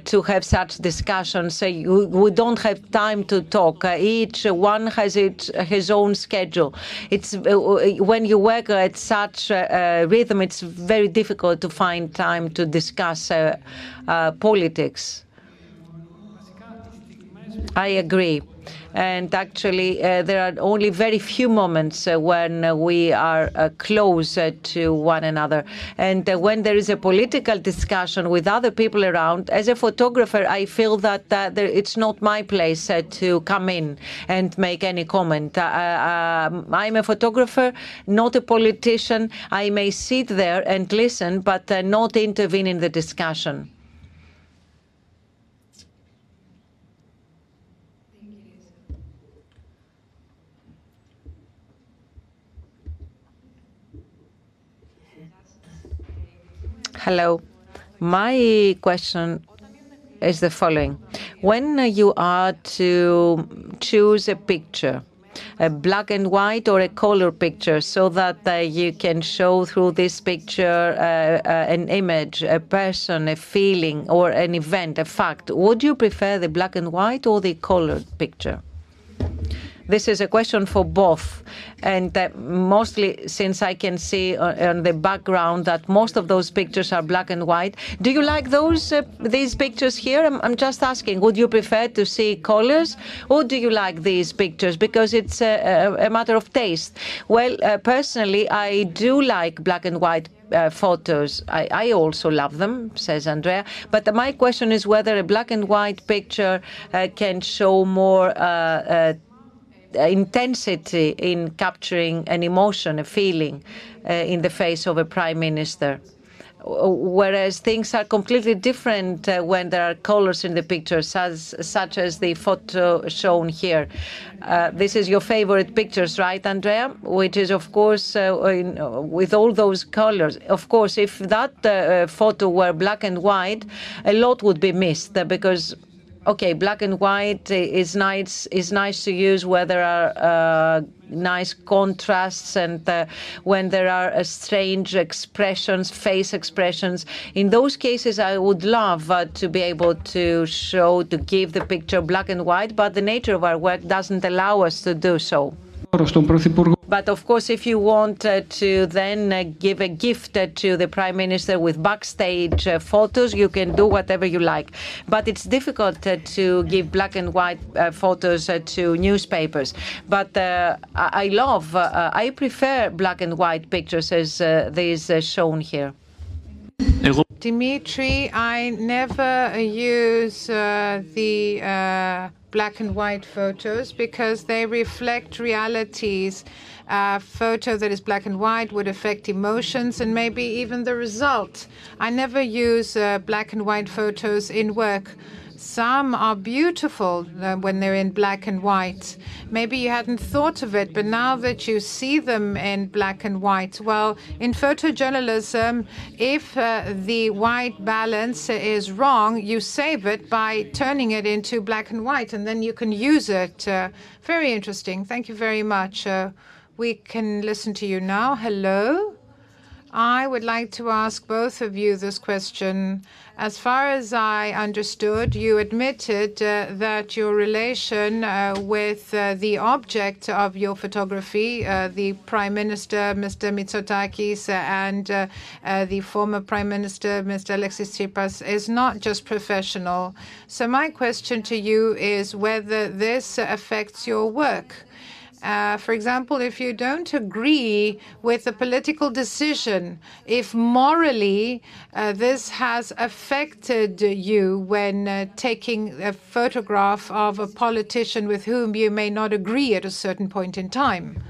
to have such discussions. we don't have time to talk. each one has it his own schedule. It's uh, when you work at such a rhythm, it's very difficult to find time to discuss uh, uh, politics. I agree and actually uh, there are only very few moments uh, when uh, we are uh, close to one another. And uh, when there is a political discussion with other people around, as a photographer, I feel that uh, there, it's not my place to come in and make any comment. I'm a photographer, not a politician. I may sit there and listen, but not intervene in the discussion. Hello. My question is the following. When you are to choose a picture, a black and white or a color picture so that uh, you can show through this picture uh, uh, an image, a person, a feeling, or an event, a fact. Would you prefer the black and white or the colored picture? This is a question for both. And mostly since I can see on the background that most of those pictures are black and white. Do you like those uh, these pictures here? I'm, just asking. Would you prefer to see colors or do you like these pictures? Because it's a, matter of taste. Well, uh, personally, I do like black and white uh, photos. I, also love them, says Andrea. But my question is whether a black and white picture can show more intensity in capturing an emotion, a feeling uh, in the face of a prime minister. Whereas things are completely different uh, when there are colors in the pictures, as, such as the photo shown here. Uh, this is your favorite pictures, right, Andrea? Which is, of course, uh, with all those colors. Of course, if that uh, photo were black and white, a lot would be missed because okay, black and white is nice is nice to use where there are uh, nice contrasts and uh, when there are uh, strange expressions, face expressions. In those cases, I would love uh, to be able to show to give the picture black and white, but the nature of our work doesn't allow us to do so. But of course, if you want uh, to then uh, give a gift uh, to the Prime Minister with backstage uh, photos, you can do whatever you like. But it's difficult uh, to give black and white uh, photos to newspapers. But I love, I prefer black and white pictures as these shown here. Dimitri, I never use the black and white photos because they reflect realities. A photo that is black and white would affect emotions and maybe even the result. I never use uh, black and white photos in work. Some are beautiful uh, when they're in black and white. Maybe you hadn't thought of it, but now that you see them in black and white, well, in photojournalism, if uh, the white balance is wrong, you save it by turning it into black and white, and then you can use it. Uh, very interesting. Thank you very much. Uh, we can listen to you now. Hello. I would like to ask both of you this question. As far as I understood, you admitted uh, that your relation uh, with uh, the object of your photography, uh, the Prime Minister, Mr. Mitsotakis, and uh, uh, the former Prime Minister, Mr. Alexis Tsipras, is not just professional. So my question to you is whether this affects your work. Uh, for example, if you don't agree with a political decision, if morally uh, this has affected you when uh, taking a photograph of a politician with whom you may not agree at a certain point in time.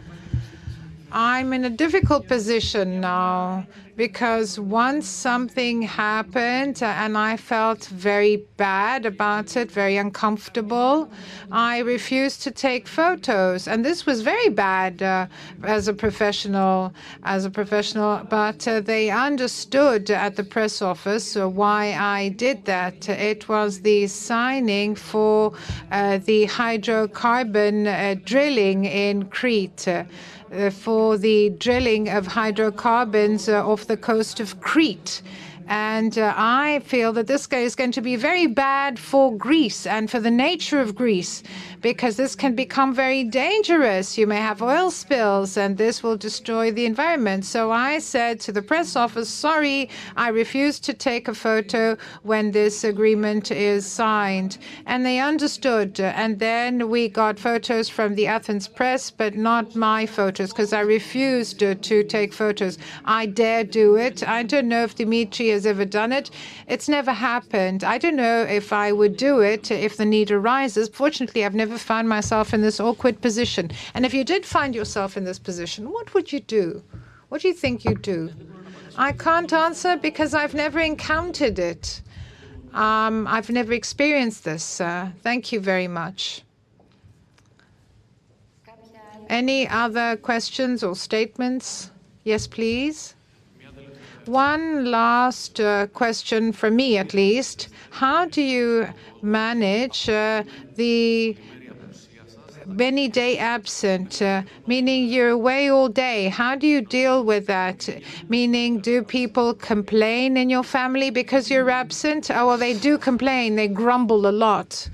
I'm in a difficult position now because once something happened and I felt very bad about it, very uncomfortable, I refused to take photos. And this was very bad uh, as a professional, as a professional, but uh, they understood at the press office uh, why I did that. It was the signing for uh, the hydrocarbon uh, drilling in Crete. Uh, for the drilling of hydrocarbons uh, off the coast of Crete. And uh, I feel that this is going to be very bad for Greece and for the nature of Greece because this can become very dangerous. You may have oil spills and this will destroy the environment. So I said to the press office, sorry, I refuse to take a photo when this agreement is signed. And they understood. And then we got photos from the Athens press, but not my photos because I refused to take photos. I dare do it. I don't know if Dimitri has ever done it. It's never happened. I don't know if I would do it if the need arises. Fortunately, I've never found myself in this awkward position. And if you did find yourself in this position, what would you do? What do you think you'd do? I can't answer because I've never encountered it. Um, I've never experienced this. Uh, thank you very much. Any other questions or statements? Yes, please. One last uh, question from me, at least. How do you manage uh, the many day absent, uh, meaning you're away all day. How do you deal with that? Meaning, do people complain in your family because you're absent? Oh, well, they do complain. They grumble a lot.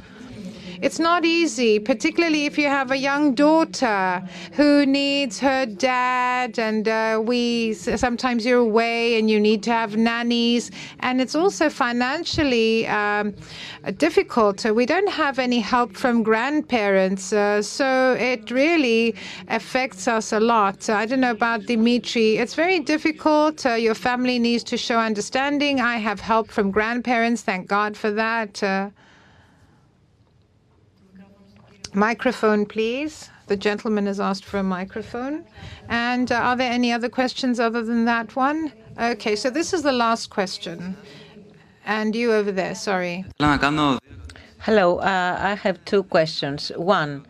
It's not easy, particularly if you have a young daughter who needs her dad, and uh, we sometimes you're away and you need to have nannies, and it's also financially um, difficult. We don't have any help from grandparents, uh, so it really affects us a lot. I don't know about Dimitri. It's very difficult. Uh, your family needs to show understanding. I have help from grandparents. Thank God for that. Uh, Microphone, please. The gentleman has asked for a microphone. And uh, are there any other questions other than that one? Okay, so this is the last question. And you over there, sorry. Hello, uh, I have two questions. One,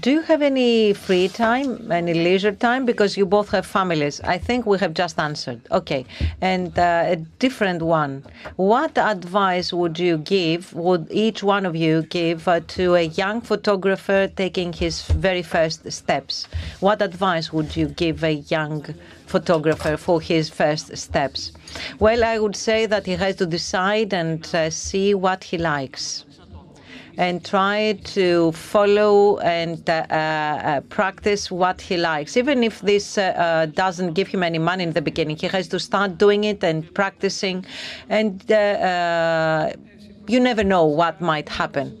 do you have any free time, any leisure time? Because you both have families. I think we have just answered. Okay. And uh, a different one. What advice would you give, would each one of you give uh, to a young photographer taking his very first steps? What advice would you give a young photographer for his first steps? Well, I would say that he has to decide and uh, see what he likes and try to follow and uh, uh, practice what he likes. Even if this uh, doesn't give him any money in the beginning, he has to start doing it and practicing. And you never know what might happen.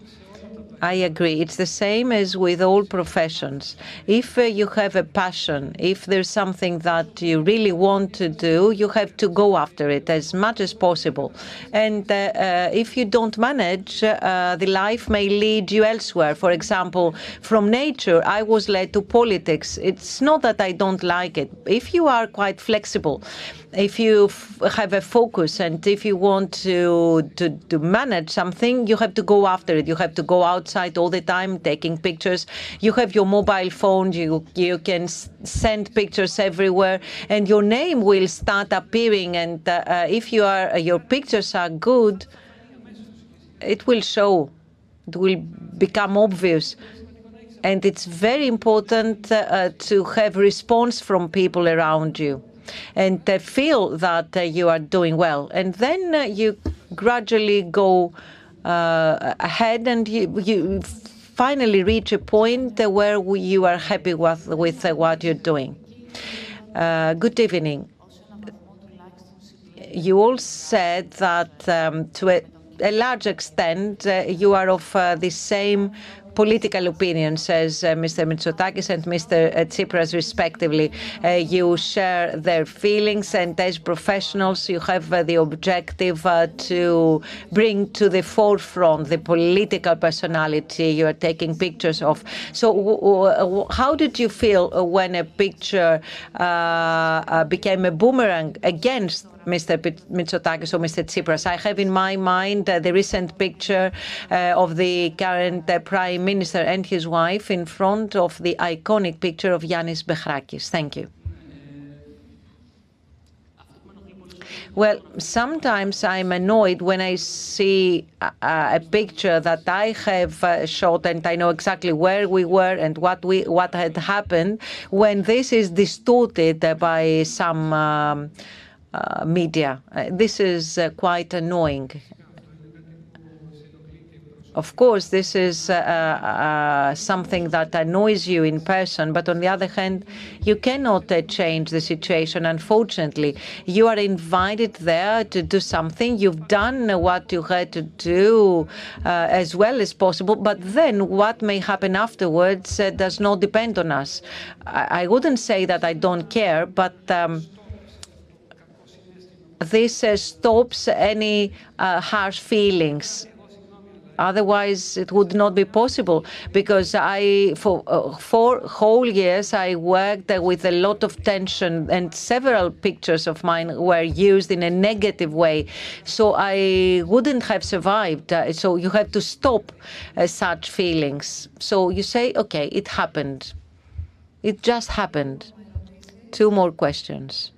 I agree. It's the same as with all professions. If uh, you have a passion, if there's something that you really want to do, you have to go after it as much as possible. And uh, uh, if you don't manage, uh, the life may lead you elsewhere. For example, from nature, I was led to politics. It's not that I don't like it. If you are quite flexible, if you have a focus and if you want to, to, to manage something, you have to go after it. You have to go outside all the time taking pictures. You have your mobile phone. You you can send pictures everywhere, and your name will start appearing. And uh, uh, if you are your pictures are good, it will show. It will become obvious and it's very important uh, to have response from people around you and feel that uh, you are doing well. And then uh, you gradually go uh, ahead and you, finally reach a point where you are happy with, with what you're doing. Uh, good evening. You all said that um, to a, large extent uh, you are of uh, the same political opinions, says uh, Mr. Mitsotakis and Mr. Uh, Tsipras, respectively. Uh, you share their feelings, and as professionals, you have the objective to bring to the forefront the political personality you are taking pictures of. So, how did you feel when a picture uh, became a boomerang against Mr. Mitsotakis or Mr. Tsipras. I have in my mind uh, the recent picture uh, of the current uh, Prime Minister and his wife in front of the iconic picture of Yanis Behrakis. Thank you. Well, sometimes I'm annoyed when I see a, a picture that I have uh, shot and I know exactly where we were and what we what had happened. When this is distorted by some um, media, this is uh, quite annoying. Of course, this is uh, uh, something that annoys you in person, but on the other hand, you cannot uh, change the situation. Unfortunately, you are invited there to do something. You've done what you had to do as well as possible, but then what may happen afterwards does not depend on us. I, I, wouldn't say that I don't care, but. This stops any harsh feelings Otherwise, it would not be possible because I, for uh, four whole years, I worked uh, with a lot of tension and several pictures of mine were used in a negative way. So I wouldn't have survived. Uh, so you have to stop uh, such feelings. So you say, okay, it happened. It just happened. Two more questions.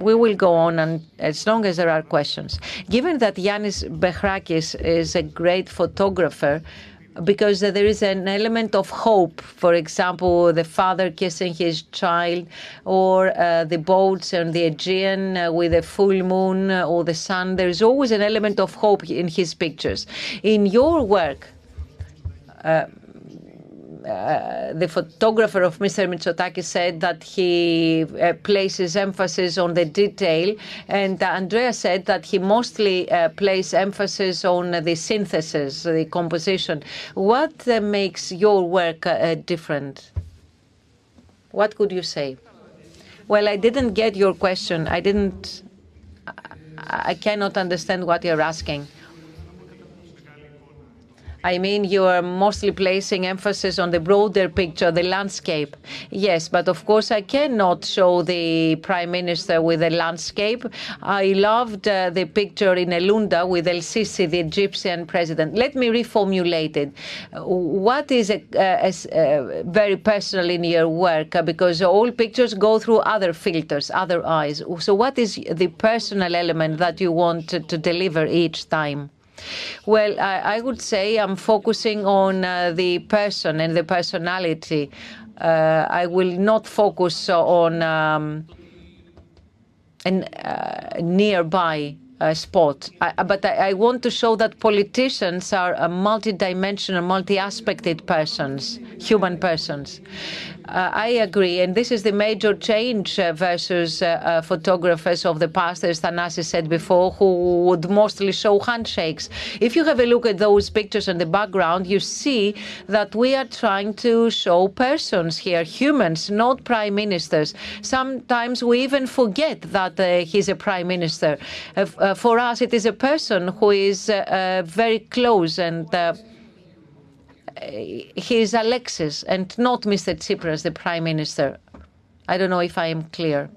We will go on and as long as there are questions. Given that Yanis Behrakis is a great photographer, because there is an element of hope. For example, the father kissing his child, or uh, the boats on the Aegean uh, with a full moon uh, or the sun. There is always an element of hope in his pictures. In your work, uh, the photographer of Mr. Mitsotakis said that he uh, places emphasis on the detail, and Andrea said that he mostly uh, places emphasis on the synthesis, the composition. What uh, makes your work different? What could you say? Well, I didn't get your question. I didn't. I cannot understand what you're asking. I mean, you are mostly placing emphasis on the broader picture, the landscape. Yes, but of course, I cannot show the prime minister with a landscape. I loved uh, the picture in Elounda with El Sisi, the Egyptian president. Let me reformulate it. What is a, a, a very personal in your work? Uh, because all pictures go through other filters, other eyes. So, what is the personal element that you want to, to deliver each time? Well, I, I, would say I'm focusing on uh, the person and the personality. Uh, I will not focus on um, uh, nearby uh, spot. I, but I, I, want to show that politicians are multi-dimensional, multi-aspected persons, human persons. Uh, I agree, and this is the major change uh, versus uh, uh photographers of the past, as Thanasis said before, who would mostly show handshakes. If you have a look at those pictures in the background, you see that we are trying to show persons here, humans, not prime ministers. Sometimes we even forget that uh, he's a prime minister. Uh, for us, it is a person who is very close and he is Alexis and not Mr. Tsipras, the Prime Minister. I don't know if I am clear.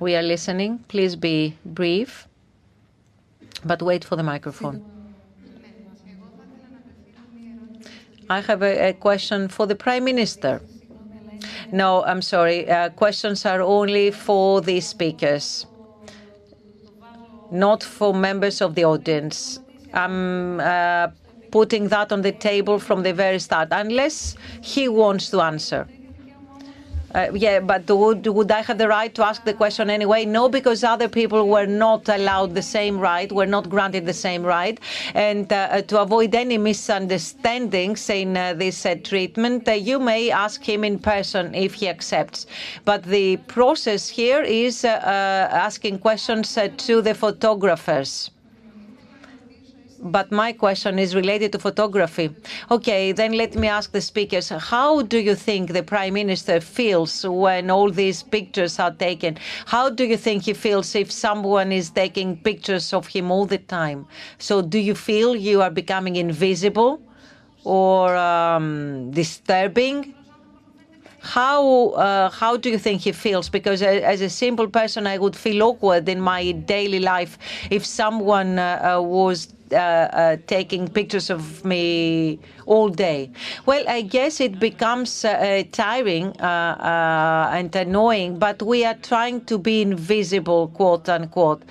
We are listening. Please be brief, but wait for the microphone. I have a, a question for the Prime Minister. No, I'm sorry. Uh, questions are only for the speakers not for members of the audience. I'm uh, putting that on the table from the very start, unless he wants to answer. Uh, yeah, but would, would I have the right to ask the question anyway? No, because other people were not allowed the same right, were not granted the same right. And uh, to avoid any misunderstandings in uh, this uh, treatment, uh, you may ask him in person if he accepts. But the process here is uh, asking questions to the photographers but my question is related to photography. Okay, then let me ask the speakers, how do you think the Prime Minister feels when all these pictures are taken? How do you think he feels if someone is taking pictures of him all the time? So do you feel you are becoming invisible or um, disturbing? How uh, how do you think he feels? Because as a simple person, I would feel awkward in my daily life if someone uh, uh was uh, uh, taking pictures of me all day. Well, I guess it becomes uh, tiring and annoying, but we are trying to be invisible, quote unquote.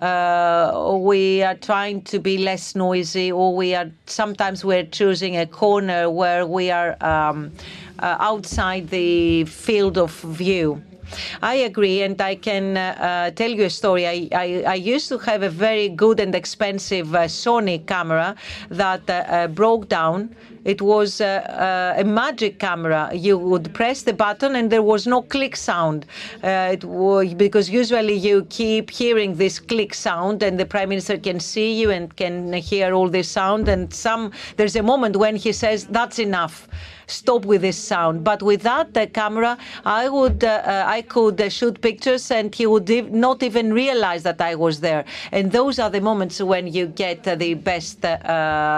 we are trying to be less noisy, or we are sometimes we're choosing a corner where we are um, outside the field of view. I agree, and I can uh, uh, tell you a story. I, I, I, used to have a very good and expensive uh, Sony camera that uh, uh, broke down. It was uh, a magic camera. You would press the button and there was no click sound. it was, because usually you keep hearing this click sound and the prime minister can see you and can hear all this sound. And some there's a moment when he says, "That's enough." stop with this sound. But without uh, camera, I would uh, uh, I could shoot pictures, and he would not even realize that I was there. And those are the moments when you get the best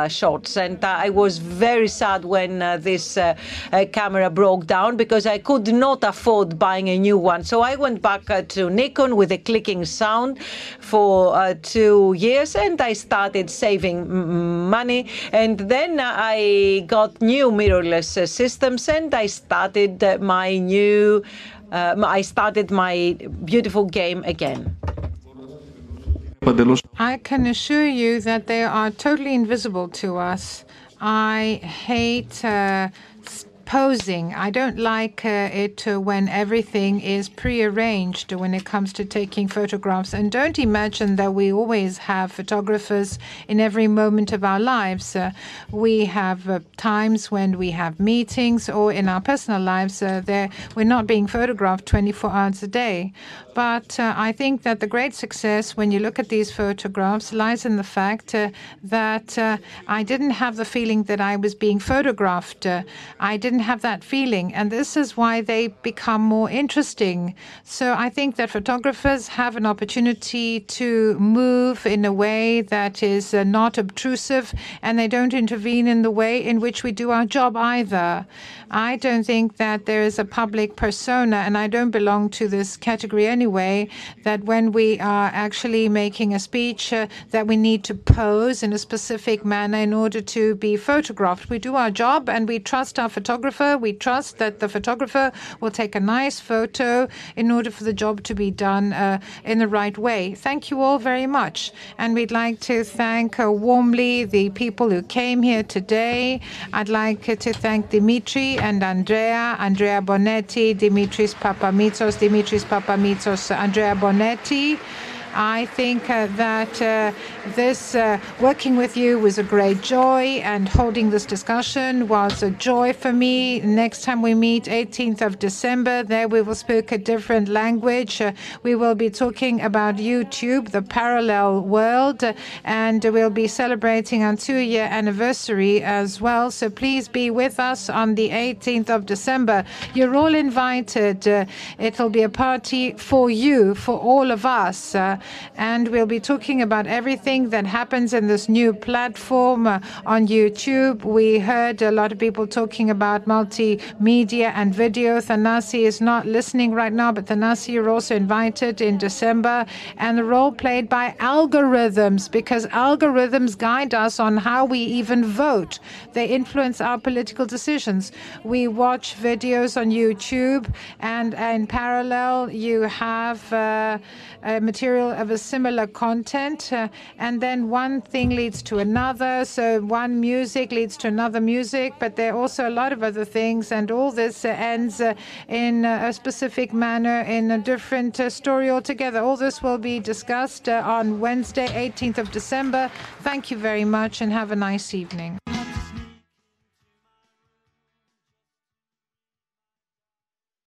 shots. And I was very sad when uh, this uh, uh, camera broke down because I could not afford buying a new one. So I went back to Nikon with a clicking sound for two years, and I started saving money. And then I got new mirrorless systems, and I started my new, uh, I started my beautiful game again. I can assure you that they are totally invisible to us. I hate uh, posing. I don't like uh, it uh, when everything is prearranged when it comes to taking photographs. And don't imagine that we always have photographers in every moment of our lives. Uh, we have uh, times when we have meetings or in our personal lives, uh, we're not being photographed 24 hours a day. But uh, I think that the great success when you look at these photographs lies in the fact that I didn't have the feeling that I was being photographed. I didn't have that feeling. And this is why they become more interesting. So I think that photographers have an opportunity to move in a way that is uh, not obtrusive and they don't intervene in the way in which we do our job either. I don't think that there is a public persona, and I don't belong to this category anyway, that when we are actually making a speech, uh, that we need to pose in a specific manner in order to be photographed. We do our job and we trust our photographer. We trust that the photographer will take a nice photo in order for the job to be done uh, in the right way. Thank you all very much. And we'd like to thank uh, warmly the people who came here today. I'd like to thank Dimitri and Andrea, Andrea Bonetti, Dimitris Papamitsos, Dimitris Papamitsos, Andrea Bonetti. I think uh, that uh, this uh, working with you was a great joy, and holding this discussion was a joy for me. Next time we meet, 18th of December, there we will speak a different language. Uh, we will be talking about YouTube, the parallel world, and we'll be celebrating our two-year anniversary as well. So please be with us on the 18th of December. You're all invited. Uh, it'll be a party for you, for all of us. Uh, and we'll be talking about everything that happens in this new platform uh, on YouTube. We heard a lot of people talking about multimedia and video. Thanasi is not listening right now, but Thanasi, you're also invited in December, and the role played by algorithms, because algorithms guide us on how we even vote. They influence our political decisions. We watch videos on YouTube, and in parallel, you have uh, uh, material of a similar content, uh, and then one thing leads to another. So one music leads to another music, but there are also a lot of other things, and all this uh, ends uh, in a specific manner in a different uh, story altogether. All this will be discussed uh, on Wednesday, 18th of December. Thank you very much, and have a nice evening.